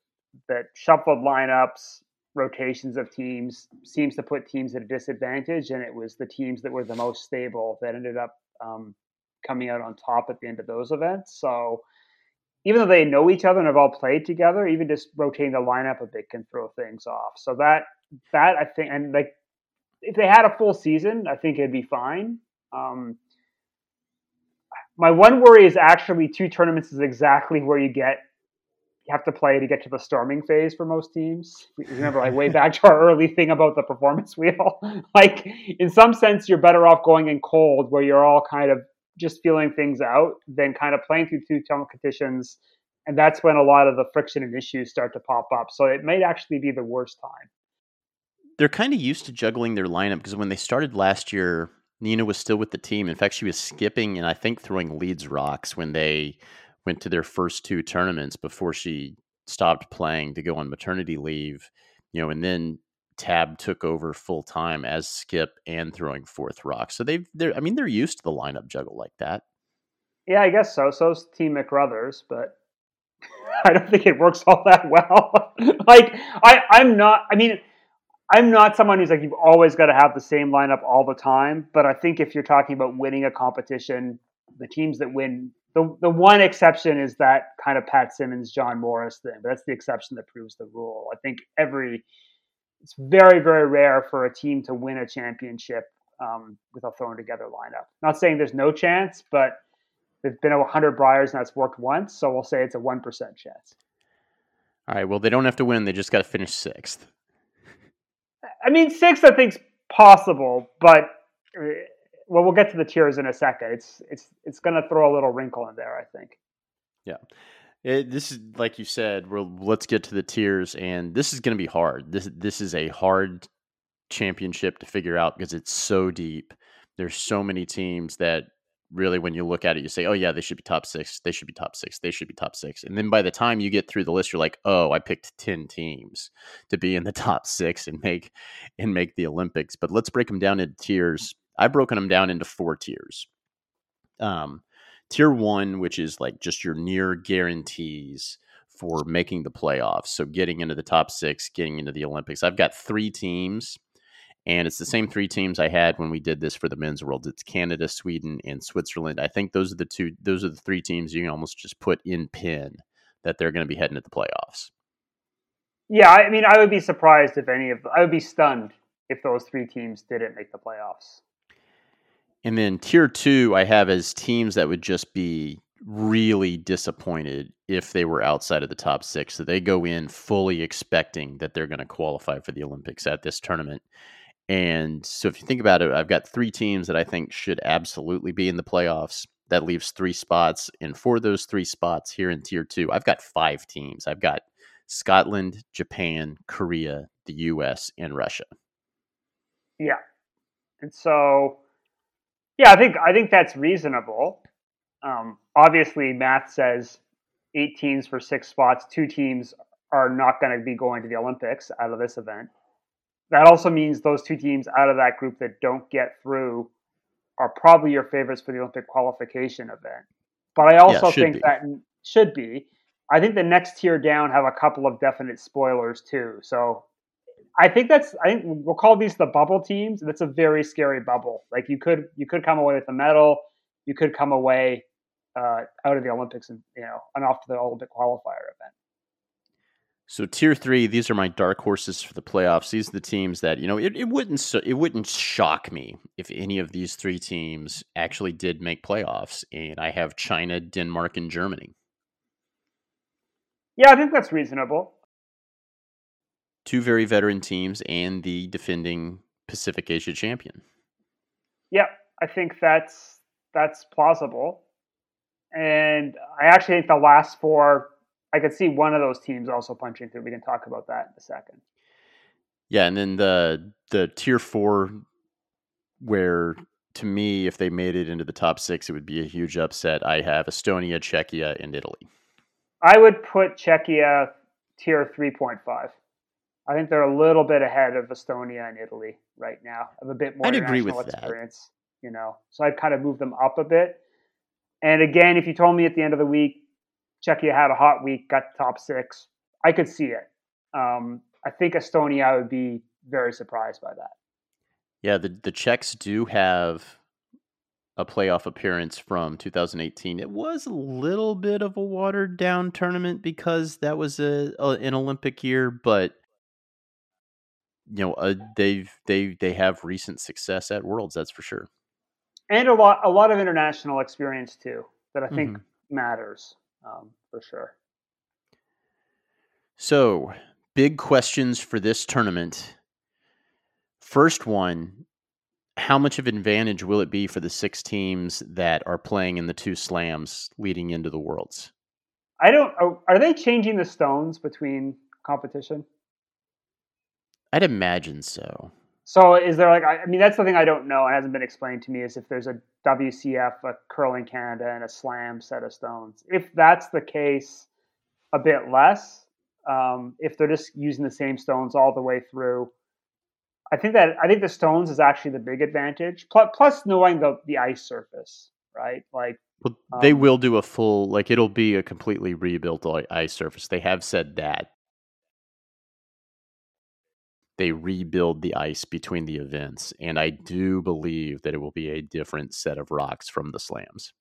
that shuffled lineups, rotations of teams seems to put teams at a disadvantage, and it was the teams that were the most stable that ended up um, coming out on top at the end of those events. So even though they know each other and have all played together, even just rotating the lineup a bit can throw things off. So that that I think, and like if they had a full season, I think it'd be fine. Um, my one worry is actually two tournaments is exactly where you get have to play to get to the storming phase for most teams. Remember, like way back to our early thing about the performance wheel. like in some sense, you're better off going in cold, where you're all kind of just feeling things out, than kind of playing through two competitions, and that's when a lot of the friction and issues start to pop up. So it might actually be the worst time. They're kind of used to juggling their lineup because when they started last year, Nina was still with the team. In fact, she was skipping and I think throwing leads rocks when they went to their first two tournaments before she stopped playing to go on maternity leave. You know, and then Tab took over full time as skip and throwing fourth rock. So they've they're I mean they're used to the lineup juggle like that. Yeah, I guess so. So's Team McRothers, but I don't think it works all that well. like I, I'm not. I mean, I'm not someone who's like you've always got to have the same lineup all the time. But I think if you're talking about winning a competition, the teams that win the the one exception is that kind of Pat Simmons, John Morris thing. But that's the exception that proves the rule. I think every it's very very rare for a team to win a championship um, with a thrown together lineup. Not saying there's no chance, but there's been a hundred Briers and that's worked once, so we'll say it's a one percent chance. All right. Well, they don't have to win; they just got to finish sixth. I mean, sixth I think's possible, but uh, well, we'll get to the tiers in a second. It's it's it's going to throw a little wrinkle in there, I think. Yeah. It, this is like you said. Well, let's get to the tiers, and this is going to be hard. This this is a hard championship to figure out because it's so deep. There's so many teams that really, when you look at it, you say, "Oh yeah, they should be top six. They should be top six. They should be top six. And then by the time you get through the list, you're like, "Oh, I picked ten teams to be in the top six and make and make the Olympics." But let's break them down into tiers. I've broken them down into four tiers. Um, tier one, which is like just your near guarantees for making the playoffs. So getting into the top six, getting into the Olympics. I've got three teams, and it's the same three teams I had when we did this for the men's world. It's Canada, Sweden, and Switzerland. I think those are the two. Those are the three teams you can almost just put in pin that they're going to be heading to the playoffs. Yeah, I mean, I would be surprised if any of. I would be stunned if those three teams didn't make the playoffs. And then tier two, I have as teams that would just be really disappointed if they were outside of the top six. So they go in fully expecting that they're going to qualify for the Olympics at this tournament. And so if you think about it, I've got three teams that I think should absolutely be in the playoffs. That leaves three spots. And for those three spots here in tier two, I've got five teams. I've got Scotland, Japan, Korea, the US, and Russia. Yeah. And so yeah, I think I think that's reasonable. Um, obviously, math says eight teams for six spots. Two teams are not going to be going to the Olympics out of this event. That also means those two teams out of that group that don't get through are probably your favorites for the Olympic qualification event. But I also yeah, think be. that should be. I think the next tier down have a couple of definite spoilers too. So I think that's I think we'll call these the bubble teams. That's a very scary bubble. Like you could you could come away with a medal, you could come away uh, out of the Olympics and you know and off to the Olympic qualifier event. So tier three, these are my dark horses for the playoffs. These are the teams that you know it, it wouldn't it wouldn't shock me if any of these three teams actually did make playoffs. And I have China, Denmark, and Germany. Yeah, I think that's reasonable two very veteran teams and the defending Pacific Asia champion. Yeah, I think that's that's plausible. And I actually think the last four I could see one of those teams also punching through. We can talk about that in a second. Yeah, and then the the tier four, where to me, if they made it into the top six, it would be a huge upset. I have Estonia, Czechia, and Italy. I would put Czechia tier three point five. I think they're a little bit ahead of Estonia and Italy right now. Of a bit more I'd agree with experience, that. you know. So I'd kind of move them up a bit. And again, if you told me at the end of the week Czechia had a hot week, got top six, I could see it. Um, I think Estonia I would be very surprised by that. Yeah, the the Czechs do have a playoff appearance from 2018. It was a little bit of a watered down tournament because that was a, a an Olympic year, but you know uh, they've they they have recent success at Worlds, that's for sure, and a lot a lot of international experience too that I think mm-hmm. matters um, for sure. So big questions for this tournament. First one, how much of an advantage will it be for the six teams that are playing in the two slams leading into the worlds? I don't. Are they changing the stones between competition? I'd imagine so. So is there like I mean that's the thing I don't know and hasn't been explained to me is if there's a WCF, a curling Canada, and a slam set of stones. If that's the case, a bit less um, if they're just using the same stones all the way through. I think that I think the stones is actually the big advantage. Plus, plus knowing the the ice surface, right? Like well, they um, will do a full like it'll be a completely rebuilt ice surface. They have said that they rebuild the ice between the events, and I do believe that it will be a different set of rocks from the slams.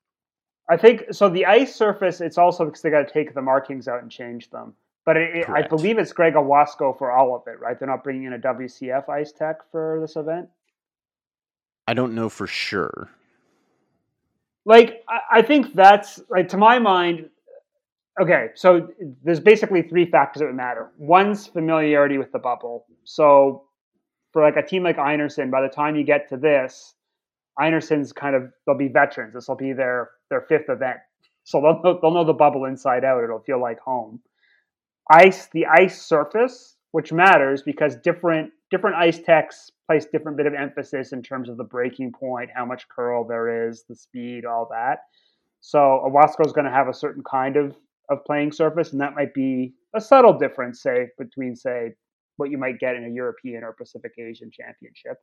I think so. The ice surface, it's also because they got to take the markings out and change them. But it, I believe it's Greg Ewasko for all of it, right? They're not bringing in a WCF Ice Tech for this event. I don't know for sure. Like, I, I think that's like to my mind. Okay, so there's basically three factors that would matter. One's familiarity with the bubble. So, for like a team like Einarson, by the time you get to this, Einarson's kind of they'll be veterans. This will be their their fifth event, so they'll know, they'll know the bubble inside out. It'll feel like home ice the ice surface, which matters because different different ice techs place different bit of emphasis in terms of the breaking point, how much curl there is, the speed, all that. So Ewasko is going to have a certain kind of of playing surface, and that might be a subtle difference, say, between say what you might get in a European or Pacific Asian championship.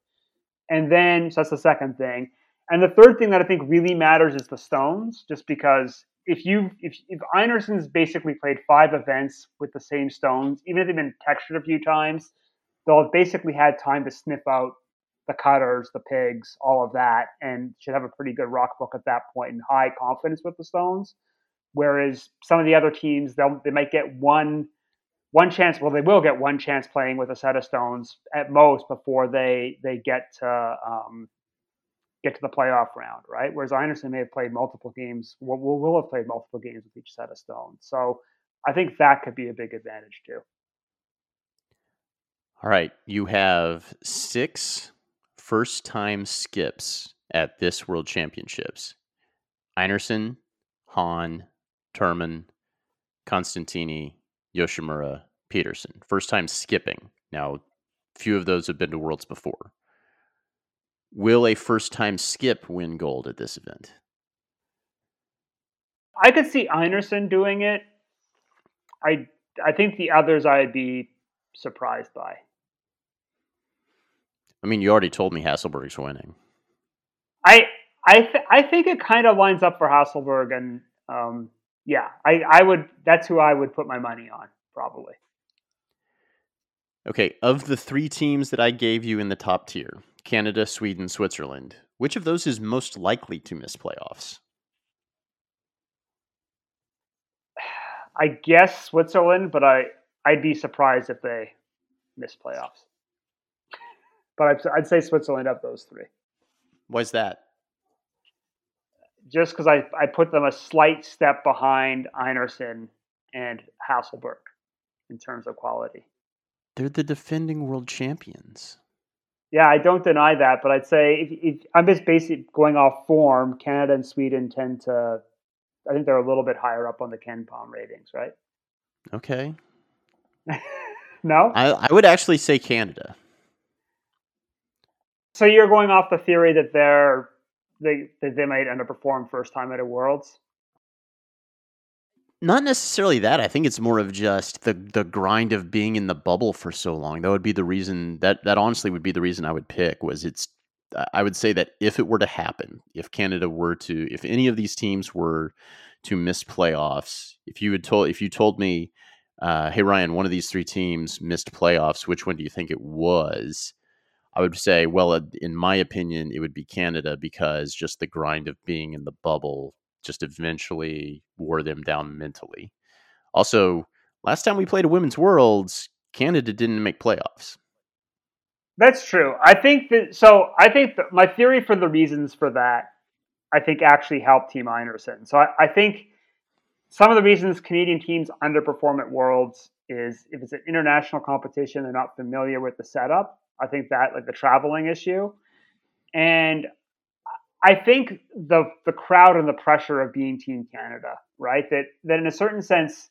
And then so that's the second thing. And the third thing that I think really matters is the stones, just because if you if if Einarson's basically played five events with the same stones, even if they've been textured a few times, they'll have basically had time to sniff out the cutters, the pigs, all of that, and should have a pretty good rock book at that point and high confidence with the stones. Whereas some of the other teams, they'll they might get one one chance. Well, they will get one chance playing with a set of stones at most before they they get to um, get to the playoff round, right? Whereas Einarson may have played multiple games, will, will have played multiple games with each set of stones. So I think that could be a big advantage too. All right. You have six first time skips at this World Championships Einarson, Han, Turmann, Constantini, Yoshimura, Peterson. First time skipping. Now, few of those have been to Worlds before. Will a first time skip win gold at this event? I could see Einarson doing it. I I think the others I'd be surprised by. I mean, you already told me Hasselborg's winning. I I th- I think it kind of lines up for Hasselborg, and um, yeah, I I would. That's who I would put my money on probably. Okay, of the three teams that I gave you in the top tier, Canada, Sweden, Switzerland. Which of those is most likely to miss playoffs? I guess Switzerland, but I I'd be surprised if they miss playoffs. But I'd, I'd say Switzerland of those three. Why's that? Just because I, I put them a slight step behind Einarson and Hasselborg in terms of quality. They're the defending world champions. Yeah, I don't deny that, but I'd say if, if I'm just basically going off form, Canada and Sweden tend to, I think they're a little bit higher up on the KenPom ratings, right? Okay. no? I, I would actually say Canada. So you're going off the theory that they're they that they might underperform first time at a Worlds? Not necessarily that. I think it's more of just the the grind of being in the bubble for so long. That would be the reason that that honestly would be the reason I would pick was it's I would say that if it were to happen, if Canada were to if any of these teams were to miss playoffs, if you had told if you told me uh, hey Ryan, one of these three teams missed playoffs, which one do you think it was? I would say, well, uh, in my opinion, it would be Canada because just the grind of being in the bubble just eventually wore them down mentally. Also, last time we played a Women's Worlds, Canada didn't make playoffs. That's true. I think that so. I think that my theory for the reasons for that, I think actually helped Team Einarson. So I, I think some of the reasons Canadian teams underperform at Worlds is if it's an international competition, they're not familiar with the setup. I think that like the traveling issue, and I think the the crowd and the pressure of being Team Canada, right? That that in a certain sense,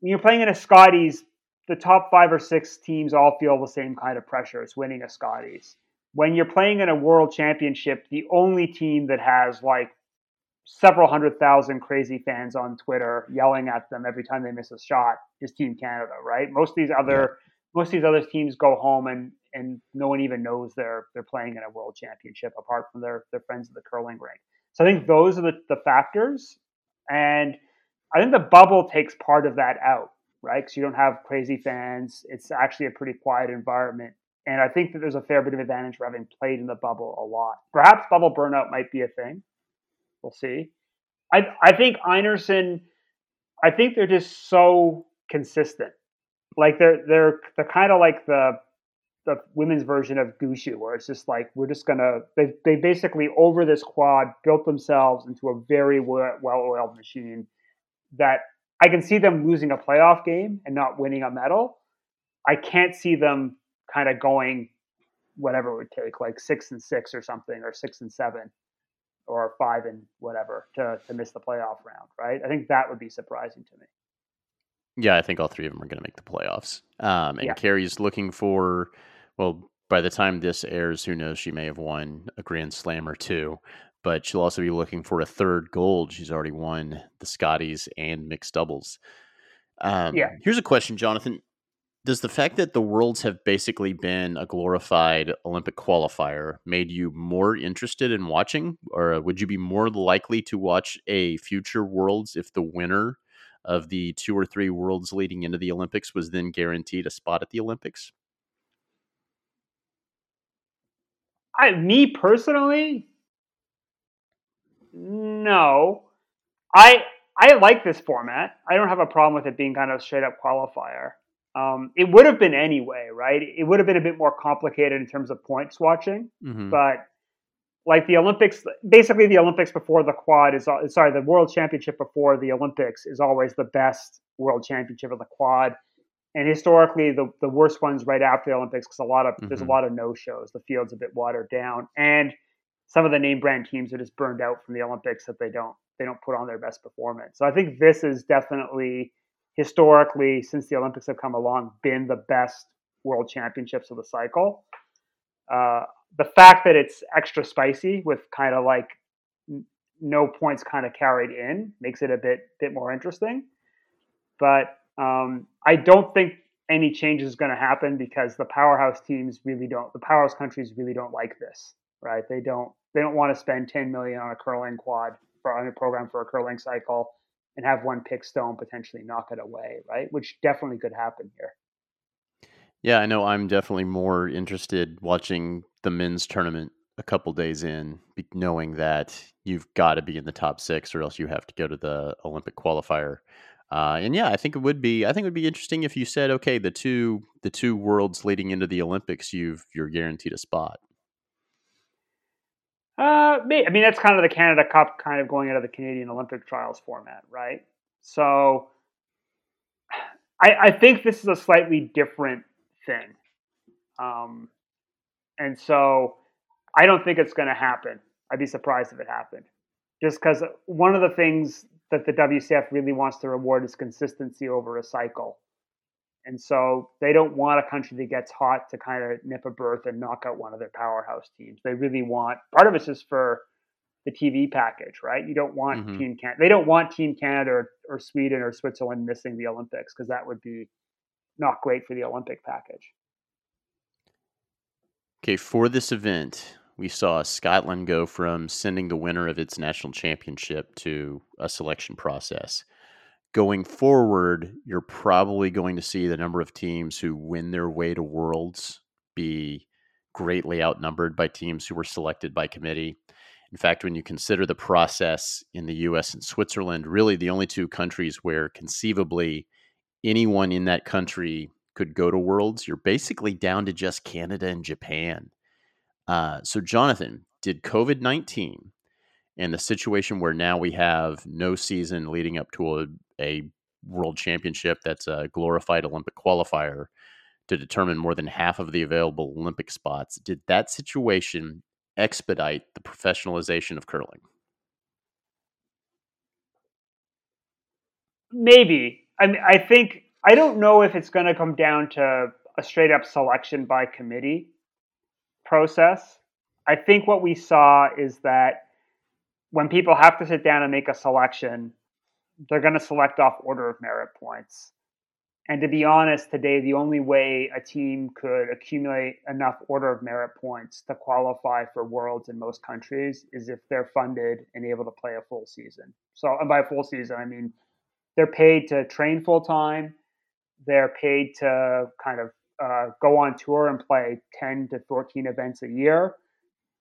when you're playing in a Scotties, the top five or six teams all feel the same kind of pressure as winning a Scotties. When you're playing in a World Championship, the only team that has like several hundred thousand crazy fans on Twitter yelling at them every time they miss a shot is Team Canada, right? Most of these other yeah. Most of these other teams go home and and no one even knows they're they're playing in a world championship apart from their their friends at the curling rink. So I think those are the, the factors, and I think the bubble takes part of that out, right? Because you don't have crazy fans. It's actually a pretty quiet environment, and I think that there's a fair bit of advantage for having played in the bubble a lot. Perhaps bubble burnout might be a thing. We'll see. I I think Einarson. I think they're just so consistent. Like they're they're they're kind of like the the women's version of Gushue, where it's just like we're just gonna they they basically over this quad built themselves into a very well oiled machine that I can see them losing a playoff game and not winning a medal. I can't see them kind of going whatever it would take, like six and six or something, or six and seven, or five and whatever to to miss the playoff round. Right? I think that would be surprising to me. Yeah, I think all three of them are going to make the playoffs. Um, and yeah. Kerri's looking for well, by the time this airs, who knows? She may have won a Grand Slam or two, but she'll also be looking for a third gold. She's already won the Scotties and mixed doubles. Um, yeah. Here's a question, Jonathan. Does the fact that the worlds have basically been a glorified Olympic qualifier made you more interested in watching, or would you be more likely to watch a future worlds if the winner of the two or three worlds leading into the Olympics was then guaranteed a spot at the Olympics? I, me personally, no. I I like this format. I don't have a problem with it being kind of straight up qualifier. Um, it would have been anyway, right? It would have been a bit more complicated in terms of points watching, mm-hmm. but like the Olympics, basically the Olympics before the quad is sorry, the World Championship before the Olympics is always the best World Championship of the quad and historically the, the worst ones right after the Olympics because a lot of mm-hmm. there's a mm-hmm. lot of no shows. The field's a bit watered down, and some of the name brand teams are just burned out from the Olympics that they don't they don't put on their best performance. So I think this is definitely historically since the Olympics have come along been the best world championships of the cycle. Uh, the fact that it's extra spicy with kind of like no points kind of carried in makes it a bit bit more interesting. But um, I don't think any change is going to happen because the powerhouse teams really don't. The powerhouse countries really don't like this, right? They don't. They don't want to spend 10 million on a curling quad for on a program for a curling cycle and have one pick stone potentially knock it away, right? Which definitely could happen here. Yeah, I know. I'm definitely more interested watching the men's tournament a couple days in, knowing that you've got to be in the top six, or else you have to go to the Olympic qualifier. Uh, and yeah, I think it would be. I think it would be interesting if you said, okay, the two the two worlds leading into the Olympics, you've you're guaranteed a spot. Uh, I mean, that's kind of the Canada Cup, kind of going into the Canadian Olympic trials format, right? So, I, I think this is a slightly different thing, um, and so I don't think it's going to happen. I'd be surprised if it happened, just because one of the things that the WCF really wants to reward is consistency over a cycle. And so they don't want a country that gets hot to kind of nip a berth and knock out one of their powerhouse teams. They really want part of it's just for the TV package, right? You don't want mm-hmm. Team Canada. They don't want Team Canada or, or Sweden or Switzerland missing the Olympics because that would be not great for the Olympic package. Okay, for this event, we saw Scotland go from sending the winner of its national championship to a selection process. Going forward, you're probably going to see the number of teams who win their way to Worlds be greatly outnumbered by teams who were selected by committee. In fact, when you consider the process in the US and Switzerland, really the only two countries where conceivably anyone in that country could go to Worlds, you're basically down to just Canada and Japan. Uh, so, Jonathan, did COVID 19 and the situation where now we have no season leading up to a, a world championship that's a glorified Olympic qualifier to determine more than half of the available Olympic spots, did that situation expedite the professionalization of curling? Maybe. I mean, I think I don't know if it's going to come down to a straight up selection by committee process. I think what we saw is that when people have to sit down and make a selection, they're going to select off order of merit points. And to be honest, today, the only way a team could accumulate enough order of merit points to qualify for worlds in most countries is if they're funded and able to play a full season. So, and by full season, I mean they're paid to train full time, they're paid to kind of uh, go on tour and play 10 to 14 events a year.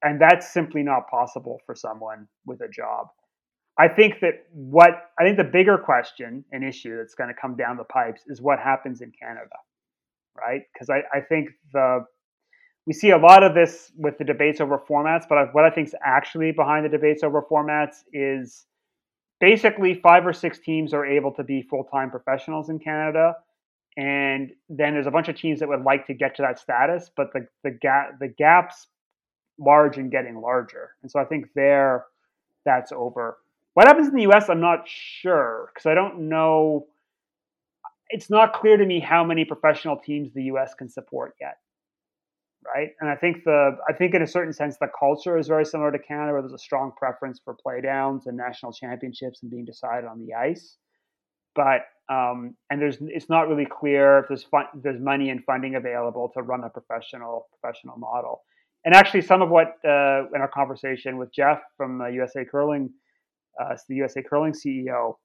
And that's simply not possible for someone with a job. I think that what I think the bigger question and issue that's going to come down the pipes is what happens in Canada, right? Because I, I think the we see a lot of this with the debates over formats, but what I think is actually behind the debates over formats is basically five or six teams are able to be full time professionals in Canada, and then there's a bunch of teams that would like to get to that status, but the the gap the gaps large and getting larger, and so I think there that's over. What happens in the U.S. I'm not sure because I don't know. It's not clear to me how many professional teams the U.S. can support yet, right? And I think the I think in a certain sense the culture is very similar to Canada, where there's a strong preference for playdowns and national championships and being decided on the ice but um, and there's it's not really clear if there's fun, there's money and funding available to run a professional professional model. And actually, some of what uh, in our conversation with Jeff from uh, USA Curling, uh, the USA Curling CEO,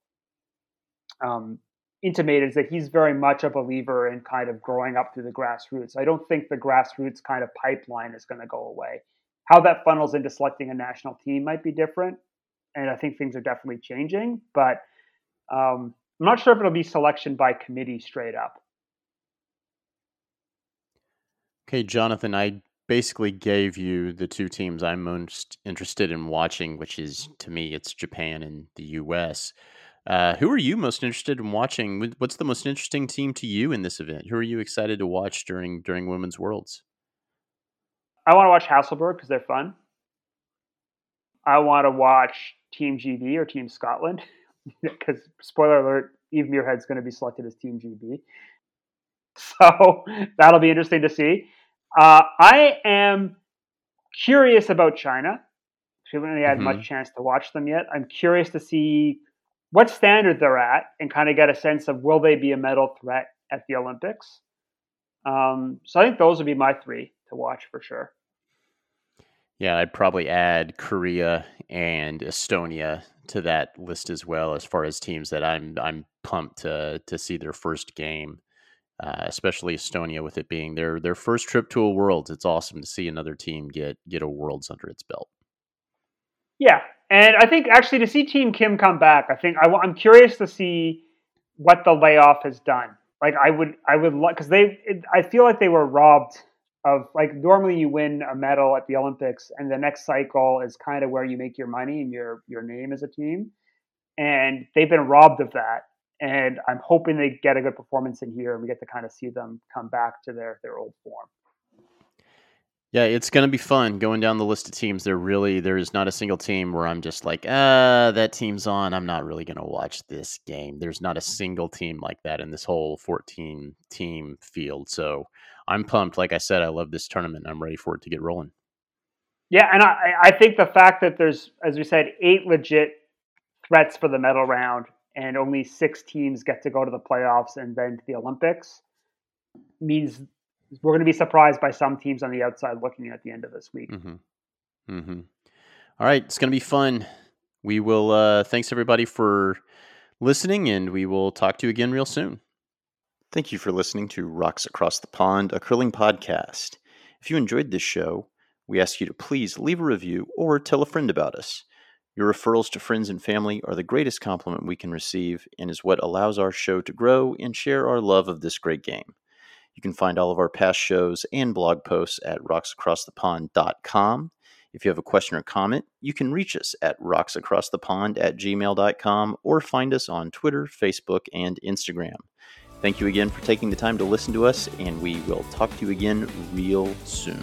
um, intimated is that he's very much a believer in kind of growing up through the grassroots. I don't think the grassroots kind of pipeline is going to go away. How that funnels into selecting a national team might be different, and I think things are definitely changing. But um, I'm not sure if it'll be selection by committee straight up. Okay, Jonathan, I basically gave you the two teams I'm most interested in watching, which is to me, it's Japan and the U.S. Uh, who are you most interested in watching? What's the most interesting team to you in this event? Who are you excited to watch during during Women's Worlds? I want to watch Hasselborg because they're fun. I want to watch Team GB or Team Scotland because spoiler alert, Eve Muirhead is going to be selected as Team GB. So that'll be interesting to see. Uh, I am curious about China. We haven't really had mm-hmm. much chance to watch them yet. I'm curious to see what standard they're at and kind of get a sense of will they be a medal threat at the Olympics. Um, so I think those would be my three to watch for sure. Yeah, I'd probably add Korea and Estonia to that list as well as far as teams that I'm I'm pumped to to see their first game, uh, especially Estonia with it being their their first trip to a Worlds. It's awesome to see another team get get a Worlds under its belt. Yeah, and I think actually to see Team Kim come back, I think I, I'm curious to see what the layoff has done. Like I would I would like because they it, I feel like they were robbed of like normally you win a medal at the Olympics and the next cycle is kind of where you make your money and your your name as a team. And they've been robbed of that. And I'm hoping they get a good performance in here and we get to kind of see them come back to their their old form. Yeah, it's going to be fun going down the list of teams. There really there is not a single team where I'm just like, ah, that team's on. I'm not really going to watch this game. There's not a single team like that in this whole 14 team field. So I'm pumped. Like I said, I love this tournament. I'm ready for it to get rolling. Yeah, and I, I think the fact that there's, as we said, eight legit threats for the medal round, and only six teams get to go to the playoffs and then to the Olympics means we're going to be surprised by some teams on the outside looking at the end of this week. Mm-hmm. Mm-hmm. All right, it's going to be fun. We will. Uh, thanks everybody for listening, and we will talk to you again real soon. Thank you for listening to Rocks Across the Pond, a curling podcast. If you enjoyed this show, we ask you to please leave a review or tell a friend about us. Your referrals to friends and family are the greatest compliment we can receive and is what allows our show to grow and share our love of this great game. You can find all of our past shows and blog posts at rocksacrossthepond.com. If you have a question or comment, you can reach us at rocksacrossthepond at gmail.com or find us on Twitter, Facebook, and Instagram. Thank you again for taking the time to listen to us, and we will talk to you again real soon.